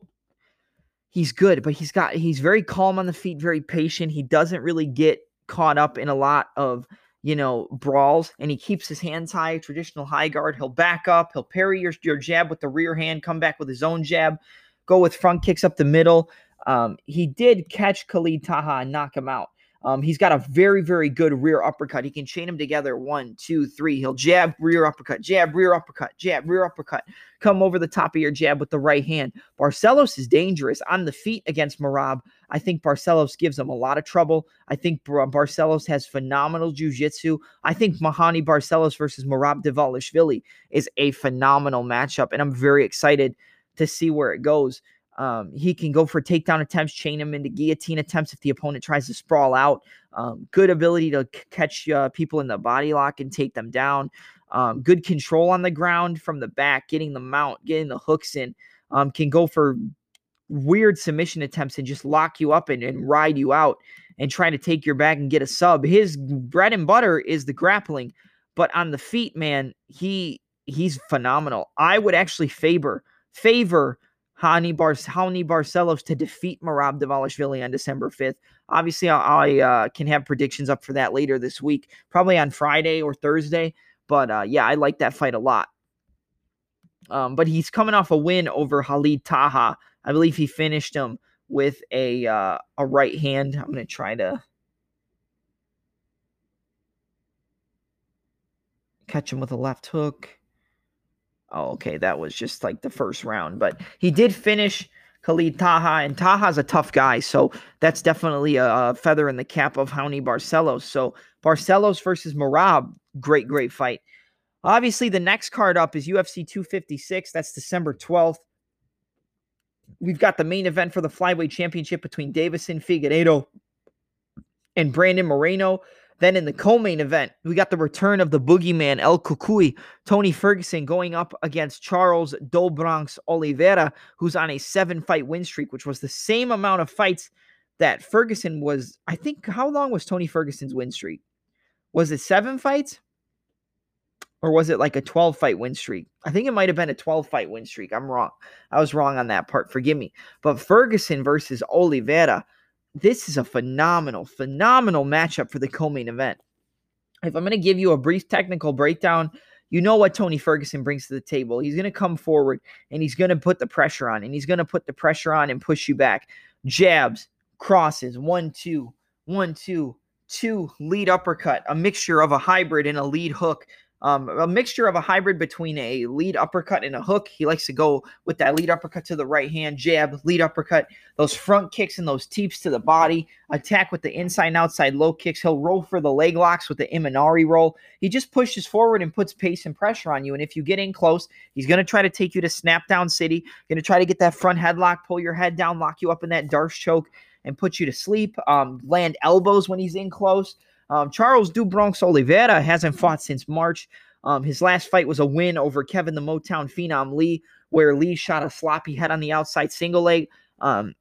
he's good, but he's got he's very calm on the feet, very patient. He doesn't really get caught up in a lot of you know, brawls and he keeps his hands high, traditional high guard. He'll back up, he'll parry your, your jab with the rear hand, come back with his own jab, go with front kicks up the middle. Um, he did catch Khalid Taha and knock him out. Um, he's got a very, very good rear uppercut. He can chain them together one, two, three. He'll jab, rear uppercut, jab, rear uppercut, jab, rear uppercut. Come over the top of your jab with the right hand. Barcelos is dangerous on the feet against Merab. I think Barcelos gives him a lot of trouble. I think Barcelos has phenomenal jiu-jitsu. I think Raoni Barcelos versus Merab Dvalishvili is a phenomenal matchup, and I'm very excited to see where it goes. Um, he can go for takedown attempts, chain him into guillotine attempts if the opponent tries to sprawl out. Um, good ability to c- catch uh, people in the body lock and take them down. Um, good control on the ground from the back, getting the mount, getting the hooks in. Um, can go for weird submission attempts and just lock you up and, and ride you out and try to take your back and get a sub. His bread and butter is the grappling, but on the feet, man, he he's phenomenal. I would actually favor favor Raoni, Bar- Raoni Barcelos to defeat Merab Dvalishvili on December 5th. Obviously, I, I uh, can have predictions up for that later this week, probably on Friday or Thursday. But uh, yeah, I like that fight a lot. Um, but he's coming off a win over Khalid Taha. I believe he finished him with a uh, a right hand. I'm gonna try to catch him with a left hook. Oh, okay, that was just like the first round, but he did finish Khalid Taha, and Taha's a tough guy, so that's definitely a, feather in the cap of Raoni Barcelos. So Barcelos versus Merab, great, great fight. Obviously, the next card up is UFC 256. That's December 12th. We've got the main event for the flyweight championship between Deiveson Figueiredo and Brandon Moreno. Then in the co-main event, we got the return of the boogeyman El Cucuy, Tony Ferguson going up against Charles Do Bronx Oliveira, who's on a seven-fight win streak, which was the same amount of fights that Ferguson was. I think how long was Tony Ferguson's win streak? Was it seven fights? Or was it like a 12 fight win streak? I think it might have been a 12 fight win streak. I'm wrong. I was wrong on that part. Forgive me. But Ferguson versus Oliveira this is a phenomenal, phenomenal matchup for the co-main event. If I'm going to give you a brief technical breakdown, you know what Tony Ferguson brings to the table. He's going to come forward and he's going to put the pressure on, and he's going to put the pressure on and push you back. Jabs, crosses, one, two, one, two, two, lead uppercut, a mixture of a hybrid and a lead hook um, a mixture of a hybrid between a lead uppercut and a hook. He likes to go with that lead uppercut to the right hand, jab, lead uppercut, those front kicks and those teeps to the body, attack with the inside and outside low kicks. He'll roll for the leg locks with the Imanari roll. He just pushes forward and puts pace and pressure on you. And if you get in close, he's going to try to take you to snap down city, going to try to get that front headlock, pull your head down, lock you up in that D'Arce choke, and put you to sleep. Um, land elbows when he's in close. Um, Charles do Bronx Oliveira hasn't fought since March. Um, his last fight was a win over Kevin the Motown Phenom Lee, where Lee shot a sloppy head on the outside single leg. Um,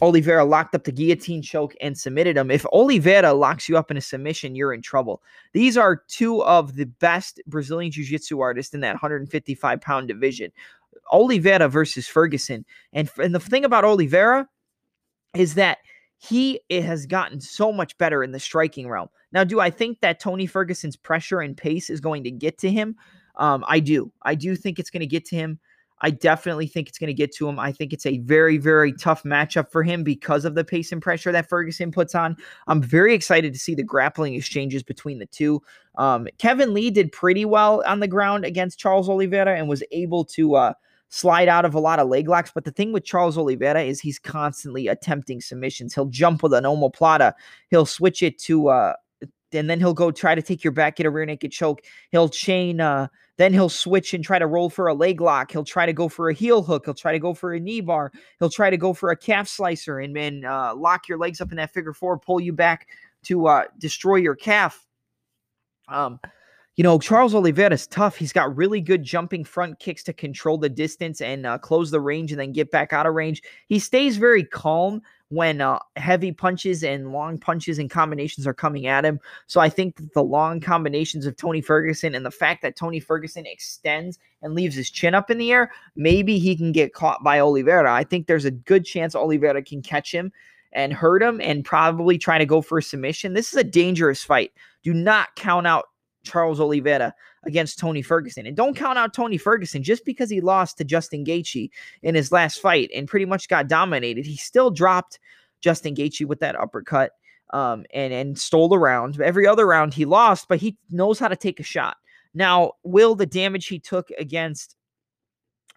Oliveira locked up the guillotine choke and submitted him. If Oliveira locks you up in a submission, you're in trouble. These are two of the best Brazilian Jiu Jitsu artists in that 155 pound division. Oliveira versus Ferguson. And, and the thing about Oliveira is that he it has gotten so much better in the striking realm. Now, do I think that Tony Ferguson's pressure and pace is going to get to him? Um, I do. I do think it's going to get to him. I definitely think it's going to get to him. I think it's a very, very tough matchup for him because of the pace and pressure that Ferguson puts on. I'm very excited to see the grappling exchanges between the two. Um, Kevin Lee did pretty well on the ground against Charles Oliveira and was able to uh, slide out of a lot of leg locks. But the thing with Charles Oliveira is he's constantly attempting submissions. He'll jump with an omoplata. He'll switch it to uh and then he'll go try to take your back, get a rear naked choke. He'll chain uh then he'll switch and try to roll for a leg lock. He'll try to go for a heel hook. He'll try to go for a knee bar. He'll try to go for a calf slicer and then uh, lock your legs up in that figure four, pull you back to uh, destroy your calf. Um, you know, Charles Oliveira is tough. He's got really good jumping front kicks to control the distance and uh, close the range and then get back out of range. He stays very calm when uh, heavy punches and long punches and combinations are coming at him. So I think that the long combinations of Tony Ferguson and the fact that Tony Ferguson extends and leaves his chin up in the air, maybe he can get caught by Oliveira. I think there's a good chance Oliveira can catch him and hurt him and probably try to go for a submission. This is a dangerous fight. Do not count out Charles Oliveira against Tony Ferguson. And don't count out Tony Ferguson just because he lost to Justin Gaethje in his last fight and pretty much got dominated. He still dropped Justin Gaethje with that uppercut. um, and and stole the round. Every other round he lost, but he knows how to take a shot. Now, will the damage he took against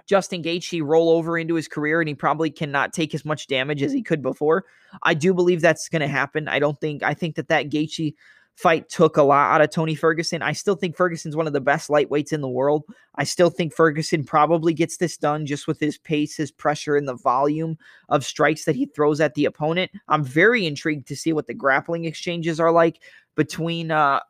Justin Gaethje roll over into his career and he probably cannot take as much damage as he could before? I do believe that's going to happen. I don't think I think that that Gaethje fight took a lot out of Tony Ferguson. I still think Ferguson's one of the best lightweights in the world. I still think Ferguson probably gets this done just with his pace, his pressure, and the volume of strikes that he throws at the opponent. I'm very intrigued to see what the grappling exchanges are like between uh,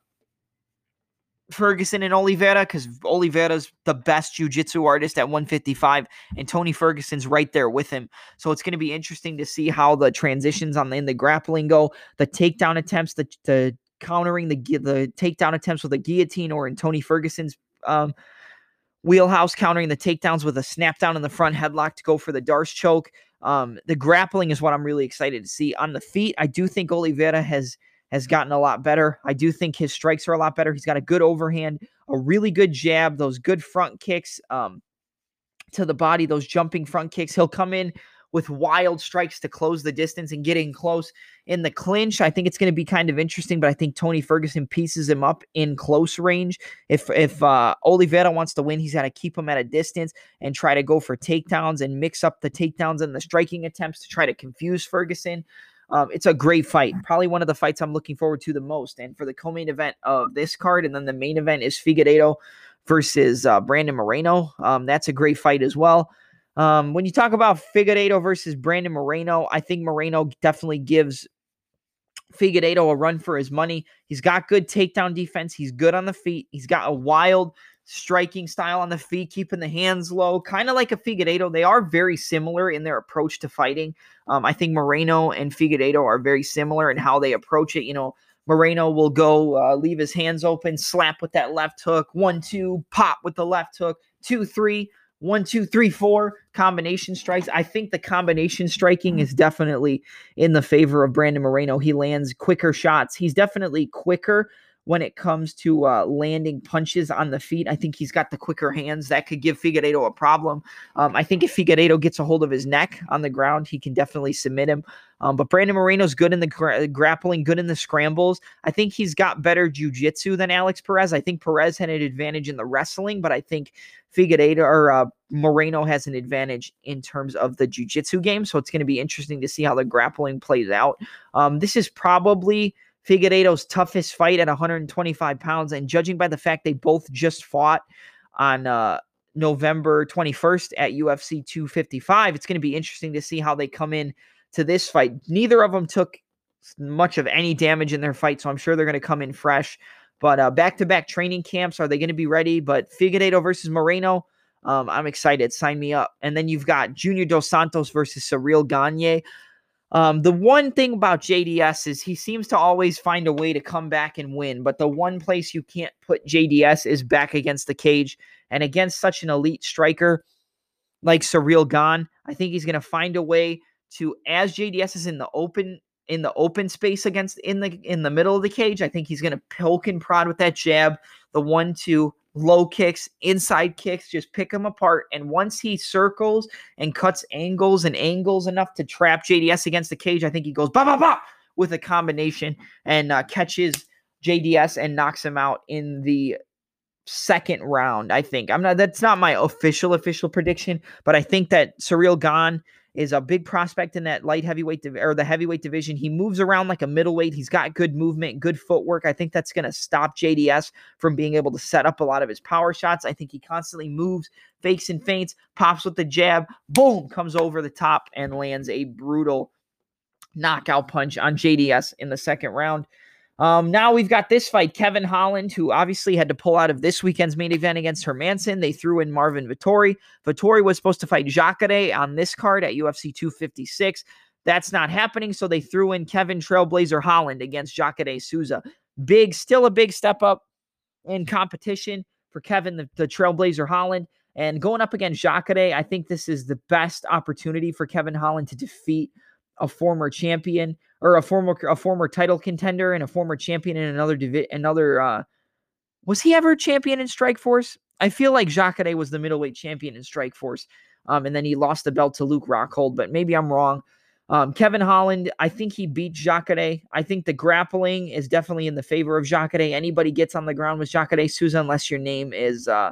Ferguson and Oliveira because Oliveira's the best jiu-jitsu artist at 155 and Tony Ferguson's right there with him. So it's going to be interesting to see how the transitions on the, in the grappling go, the takedown attempts, the, the countering the the takedown attempts with a guillotine or in Tony Ferguson's um, wheelhouse countering the takedowns with a snap down in the front headlock to go for the D'Arce choke. Um, the grappling is what I'm really excited to see on the feet. I do think Oliveira has has gotten a lot better. I do think his strikes are a lot better. He's got a good overhand, a really good jab, those good front kicks um, to the body, those jumping front kicks. He'll come in with wild strikes to close the distance and getting close in the clinch. I think it's going to be kind of interesting, but I think Tony Ferguson pieces him up in close range. If if uh, Oliveira wants to win, he's got to keep him at a distance and try to go for takedowns and mix up the takedowns and the striking attempts to try to confuse Ferguson. Um, it's a great fight. Probably one of the fights I'm looking forward to the most. And for the co-main event of this card, and then the main event is Figueiredo versus uh, Brandon Moreno. Um, that's a great fight as well. Um, when you talk about Figueiredo versus Brandon Moreno, I think Moreno definitely gives Figueiredo a run for his money. He's got good takedown defense. He's good on the feet. He's got a wild striking style on the feet, keeping the hands low, kind of like a Figueiredo. They are very similar in their approach to fighting. Um, I think Moreno and Figueiredo are very similar in how they approach it. You know, Moreno will go uh, leave his hands open, slap with that left hook, one, two, pop with the left hook, two, three one, two, three, four combination strikes. I think the combination striking is definitely in the favor of Brandon Moreno. He lands quicker shots. He's definitely quicker when it comes to uh, landing punches on the feet. I think he's got the quicker hands that could give Figueiredo a problem. Um, I think if Figueiredo gets a hold of his neck on the ground, he can definitely submit him. Um, but Brandon Moreno's good in the gra- grappling, good in the scrambles. I think he's got better jujitsu than Alex Perez. I think Perez had an advantage in the wrestling, but I think Figueiredo or uh, Moreno has an advantage in terms of the jujitsu game. So it's going to be interesting to see how the grappling plays out. Um, this is probably Figueiredo's toughest fight at 125 pounds. And judging by the fact they both just fought on uh, November 21st at UFC 255, it's going to be interesting to see how they come in to this fight. Neither of them took much of any damage in their fight, so I'm sure they're going to come in fresh. But back to back training camps, are they going to be ready? But Figueiredo versus Moreno, um, I'm excited. Sign me up. And then you've got Junior Dos Santos versus Ciryl Gane. Um, the one thing about JDS is he seems to always find a way to come back and win, but the one place you can't put JDS is back against the cage. And against such an elite striker like Ciryl Gane, I think he's going to find a way to, as JDS is in the open in the open space against in the in the middle of the cage, I think he's going to poke and prod with that jab, the one two low kicks, inside kicks, just pick him apart. And once he circles and cuts angles and angles enough to trap JDS against the cage, I think he goes ba ba ba with a combination and uh, catches JDS and knocks him out in the second round. I think I'm not. That's not my official official prediction, but I think that Ciryl Gane is a big prospect in that light heavyweight div- or the heavyweight division. He moves around like a middleweight. He's got good movement, good footwork. I think that's going to stop JDS from being able to set up a lot of his power shots. I think he constantly moves, fakes and feints, pops with the jab, boom, comes over the top and lands a brutal knockout punch on JDS in the second round. Um, now we've got this fight. Kevin Holland, who obviously had to pull out of this weekend's main event against Hermansson. They threw in Marvin Vettori. Vettori was supposed to fight Jacare on this card at UFC 256. That's not happening. So they threw in Kevin Trailblazer Holland against Jacare Souza. Big, still a big step up in competition for Kevin, the, the Trailblazer Holland. And going up against Jacare, I think this is the best opportunity for Kevin Holland to defeat a former champion or a former a former title contender and a former champion in another divi- another uh was he ever a champion in Strikeforce? I feel like Jacare was the middleweight champion in Strikeforce. Um, and then he lost the belt to Luke Rockhold, but maybe I'm wrong. Um, Kevin Holland, I think he beat Jacare. I think the grappling is definitely in the favor of Jacare. Anybody gets on the ground with Jacare Souza, unless your name is uh,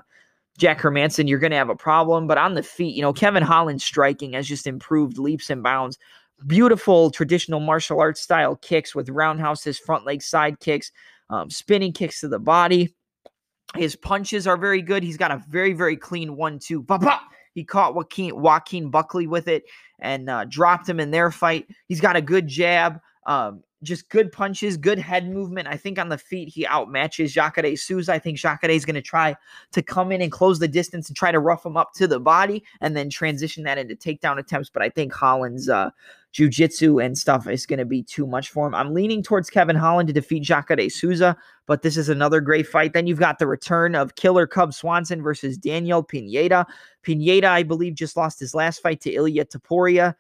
Jack Hermansson, you're going to have a problem. But on the feet, you know, Kevin Holland's striking has just improved leaps and bounds. Beautiful traditional martial arts style kicks with roundhouses, front leg side kicks, um, spinning kicks to the body. His punches are very good. He's got a very, very clean one, two. Bah, bah. He caught Joaquin, Joaquin Buckley with it and uh, dropped him in their fight. He's got a good jab, um, just good punches, good head movement. I think on the feet, he outmatches Jacare Souza. I think Jacare is going to try to come in and close the distance and try to rough him up to the body and then transition that into takedown attempts. But I think Holland's uh, jujitsu and stuff is going to be too much for him. I'm leaning towards Kevin Holland to defeat Jacare Souza, but this is another great fight. Then you've got the return of Killer Cub Swanson versus Daniel Pineda. Pineda, I believe, just lost his last fight to Ilia Topuria.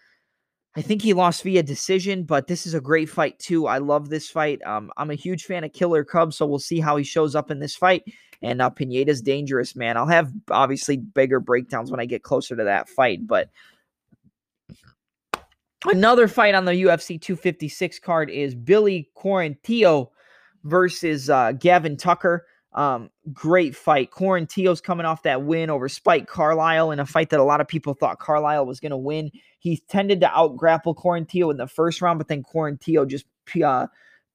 I think he lost via decision, but this is a great fight too. I love this fight. Um, I'm a huge fan of Killer Cub, so we'll see how he shows up in this fight. And uh, Pineda's dangerous, man. I'll have obviously bigger breakdowns when I get closer to that fight, but Another fight on the UFC 256 card is Billy Quarantillo versus uh, Gavin Tucker. Um, great fight. Quarantillo's coming off that win over Spike Carlyle in a fight that a lot of people thought Carlyle was going to win. He tended to out grapple Quarantillo in the first round, but then Quarantillo just uh,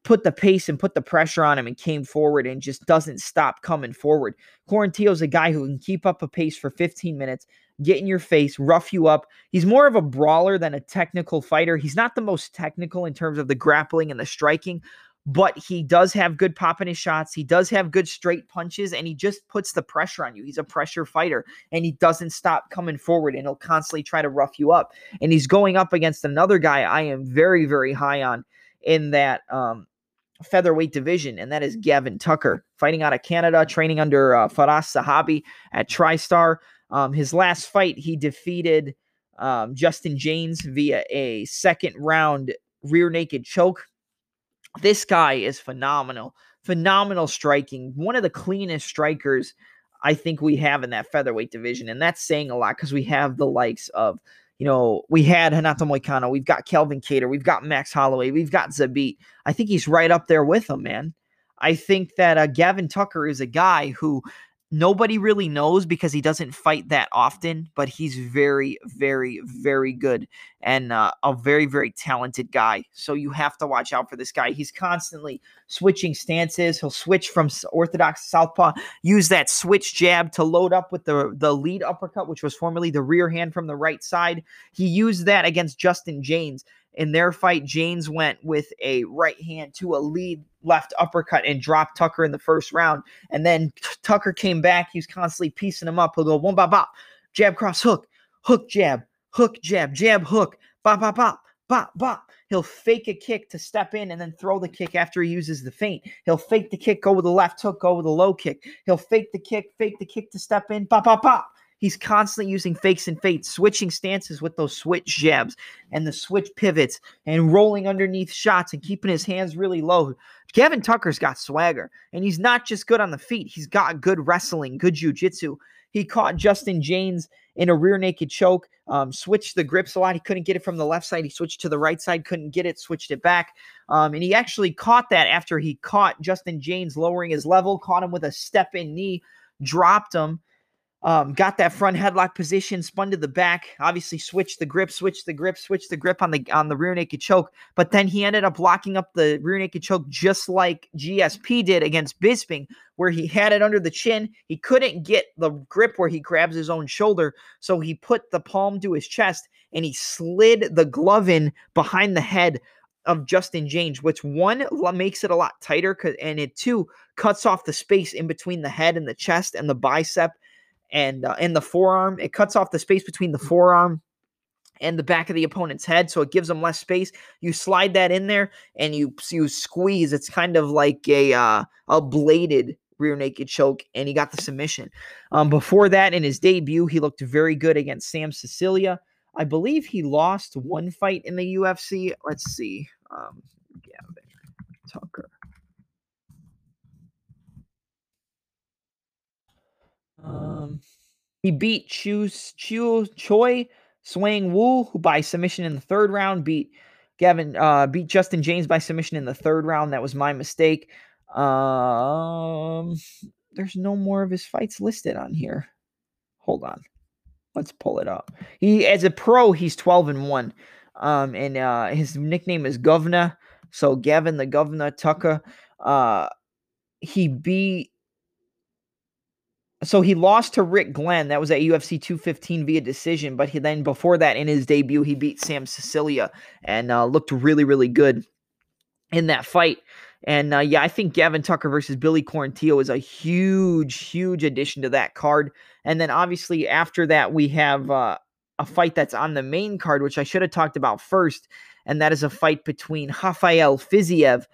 put the pace and put the pressure on him and came forward and just doesn't stop coming forward. Quarantillo's a guy who can keep up a pace for 15 minutes, get in your face, rough you up. He's more of a brawler than a technical fighter. He's not the most technical in terms of the grappling and the striking, but he does have good pop in his shots. He does have good straight punches, and he just puts the pressure on you. He's a pressure fighter, and he doesn't stop coming forward, and he'll constantly try to rough you up. And he's going up against another guy I am very, very high on in that um, featherweight division, and that is Gavin Tucker, fighting out of Canada, training under uh, Firas Zahabi at TriStar. Um, his last fight, he defeated um, Justin Jaynes via a second round rear naked choke. This guy is phenomenal, phenomenal striking, one of the cleanest strikers I think we have in that featherweight division, and that's saying a lot because we have the likes of you know, we had Renato Moicano, we've got Calvin Kattar, we've got Max Holloway, we've got Zabit. I think he's right up there with them, man. I think that uh, Gavin Tucker is a guy who nobody really knows because he doesn't fight that often, but he's very, very, very good and uh, a very, very talented guy. So you have to watch out for this guy. He's constantly switching stances. He'll switch from orthodox southpaw, use that switch jab to load up with the the lead uppercut, which was formerly the rear hand from the right side. He used that against Justin Jaynes. In their fight, Jaynes went with a right hand to a lead left uppercut and dropped Tucker in the first round. And then Tucker came back. He was constantly piecing him up. He'll go one bop bop, jab cross hook, hook jab, hook jab, jab hook, bop bop bop, bop bop. He'll fake a kick to step in and then throw the kick after he uses the feint. He'll fake the kick, go with the left hook, go with the low kick. He'll fake the kick, fake the kick to step in, pop, pop, pop. He's constantly using fakes and feints, switching stances with those switch jabs and the switch pivots and rolling underneath shots and keeping his hands really low. Kevin Tucker's got swagger, and he's not just good on the feet. He's got good wrestling, good jujitsu. He caught Justin Jaynes in a rear naked choke, um, switched the grips a lot. He couldn't get it from the left side. He switched to the right side, couldn't get it, switched it back. Um, and he actually caught that after he caught Justin Jaynes lowering his level, caught him with a step in knee, dropped him, um, got that front headlock position, spun to the back. Obviously, switched the grip, switched the grip, switched the grip on the on the rear naked choke. But then he ended up locking up the rear naked choke just like GSP did against Bisping, where he had it under the chin. He couldn't get the grip where he grabs his own shoulder, so he put the palm to his chest and he slid the glove in behind the head of Justin Jaynes, which one makes it a lot tighter, and it two cuts off the space in between the head and the chest and the bicep and uh, and the forearm. It cuts off the space between the forearm and the back of the opponent's head, so it gives them less space. You slide that in there and you you squeeze. It's kind of like a uh, a bladed rear naked choke, and he got the submission. Um, before that, in his debut, he looked very good against Sam Sicilia. I believe he lost one fight in the UFC. Let's see. Um, Gavin Tucker. Um, he beat Chu Chu Choi Swang Wu, who by submission in the third round beat Gavin uh, beat Justin Jaynes by submission in the third round. That was my mistake. Um, there's no more of his fights listed on here. Hold on. Let's pull it up. He as a pro, he's 12 and 1. Um, and uh, his nickname is Governor. So Gavin the Governor Tucker. Uh, he beat so he lost to Rick Glenn. That was at UFC 215 via decision. But he then before that, in his debut, he beat Sam Sicilia and uh, looked really, really good in that fight. And uh, yeah, I think Gavin Tucker versus Billy Quarantillo is a huge, huge addition to that card. And then obviously after that, we have uh, a fight that's on the main card, which I should have talked about first. And that is a fight between Rafael Fiziev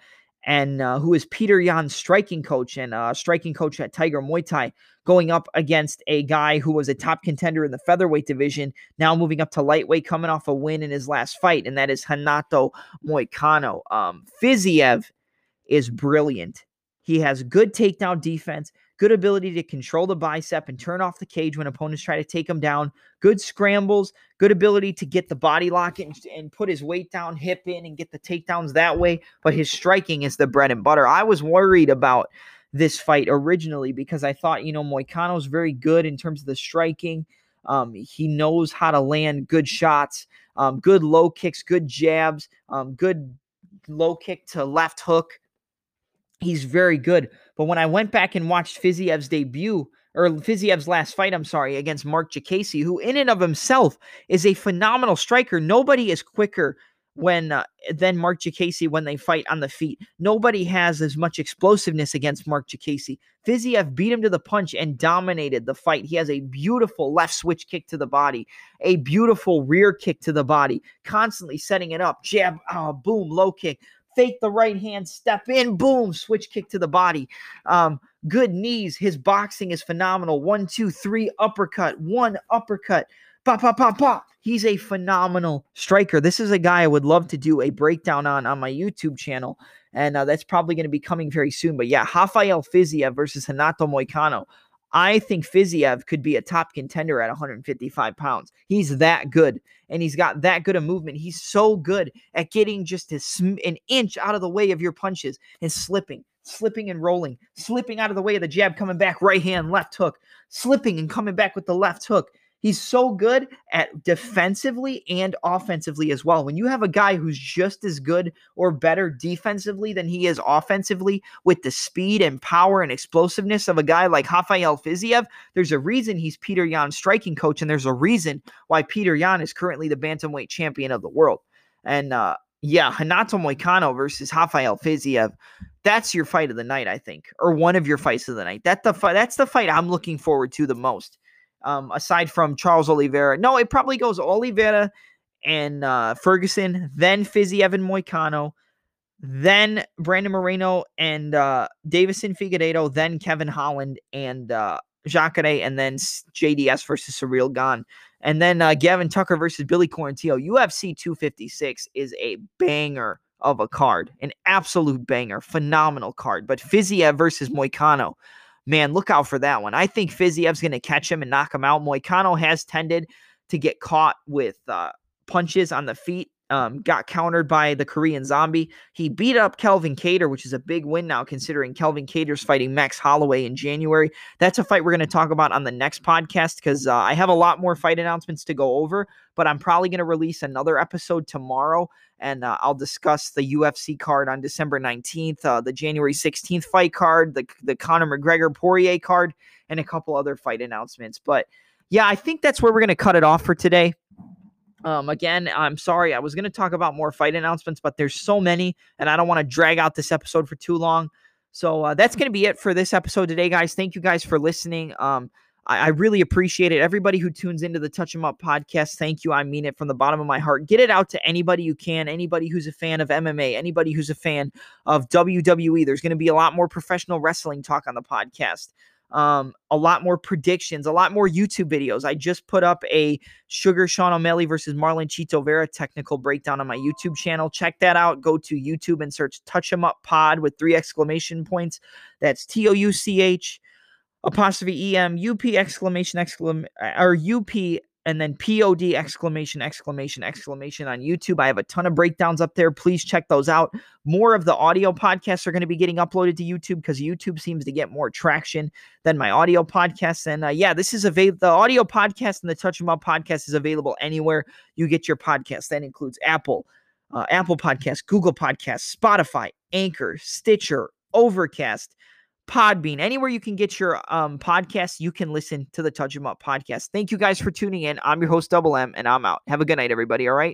and uh, who is Peter Yan's striking coach and uh, striking coach at Tiger Muay Thai, going up against a guy who was a top contender in the featherweight division, now moving up to lightweight, coming off a win in his last fight, and that is Renato Moicano. Um, Fiziev is brilliant. He has good takedown defense, good ability to control the bicep and turn off the cage when opponents try to take him down, good scrambles, good ability to get the body lock and, and put his weight down, hip in, and get the takedowns that way. But his striking is the bread and butter. I was worried about this fight originally because I thought, you know, Moicano's very good in terms of the striking. Um, he knows how to land good shots, um, good low kicks, good jabs, um, good low kick to left hook. He's very good. But when I went back and watched Fiziev's debut, or Fiziev's last fight, I'm sorry, against Marc Diakiese, who in and of himself is a phenomenal striker. Nobody is quicker when uh, than Marc Diakiese when they fight on the feet. Nobody has as much explosiveness against Marc Diakiese. Fiziev beat him to the punch and dominated the fight. He has a beautiful left switch kick to the body, a beautiful rear kick to the body, constantly setting it up. Jab, oh, boom, low kick, fake the right hand, step in, boom, switch kick to the body. Um, good knees. His boxing is phenomenal. One, two, three, uppercut, one uppercut. Pop, pop, pop, pop. He's a phenomenal striker. This is a guy I would love to do a breakdown on on my YouTube channel. And uh, that's probably going to be coming very soon. But yeah, Rafael Fiziev versus Renato Moicano. I think Fiziev could be a top contender at 155 pounds. He's that good, and he's got that good a movement. He's so good at getting just a, an inch out of the way of your punches and slipping, slipping and rolling, slipping out of the way of the jab, coming back right hand, left hook, slipping and coming back with the left hook. He's so good at defensively and offensively as well. When you have a guy who's just as good or better defensively than he is offensively with the speed and power and explosiveness of a guy like Rafael Fiziev, there's a reason he's Petr Yan's striking coach, and there's a reason why Petr Yan is currently the bantamweight champion of the world. And uh, yeah, Renato Moicano versus Rafael Fiziev. That's your fight of the night, I think, or one of your fights of the night. That the fight. That's the fight I'm looking forward to the most um, aside from Charles Oliveira. No, it probably goes Oliveira and uh, Ferguson, then Fiziev and Moicano, then Brandon Moreno and uh, Deiveson Figueiredo, then Kevin Holland and uh, Jacare, and then JDS versus Ciryl Gane. And then uh, Gavin Tucker versus Billy Quarantillo. UFC 256 is a banger of a card, an absolute banger, phenomenal card. But Fiziev versus Moicano man, look out for that one. I think Fiziev's going to catch him and knock him out. Moicano has tended to get caught with uh, punches on the feet. Um, got countered by the Korean Zombie. He beat up Calvin Kattar, which is a big win now, considering Calvin Kattar's fighting Max Holloway in January. That's a fight we're going to talk about on the next podcast because uh, I have a lot more fight announcements to go over, but I'm probably going to release another episode tomorrow and uh, I'll discuss the UFC card on December 19th, uh, the January 16th fight card, the the Conor McGregor Poirier card, and a couple other fight announcements. But yeah, I think that's where we're going to cut it off for today. Um, again, I'm sorry, I was going to talk about more fight announcements, but there's so many, and I don't want to drag out this episode for too long. So uh, that's going to be it for this episode today, guys. Thank you guys for listening. Um, I, I really appreciate it. Everybody who tunes into the Touch 'em Up podcast, thank you. I mean it from the bottom of my heart. Get it out to anybody you can, anybody who's a fan of MMA, anybody who's a fan of WWE. There's going to be a lot more professional wrestling talk on the podcast. Um, a lot more predictions, a lot more YouTube videos. I just put up a Sugar Sean O'Malley versus Marlon Chito Vera technical breakdown on my YouTube channel. Check that out. Go to YouTube and search Touch 'em Up Pod with three exclamation points. That's T O U C H apostrophe em up exclamation exclamation or up and then pod exclamation exclamation exclamation on youtube. I have a ton of breakdowns up there. Please check those out. More of the audio podcasts are going to be getting uploaded to youtube because youtube seems to get more traction than my audio podcasts. And uh, yeah this is available the audio podcast and the touch 'em up podcast is available anywhere you get your podcast. That includes apple uh, apple podcast google podcast spotify anchor stitcher overcast Podbean, anywhere you can get your um podcast, you can listen to the Touch 'em Up podcast. Thank you guys for tuning in. I'm your host, Double M, and I'm out. Have a good night, everybody. All right.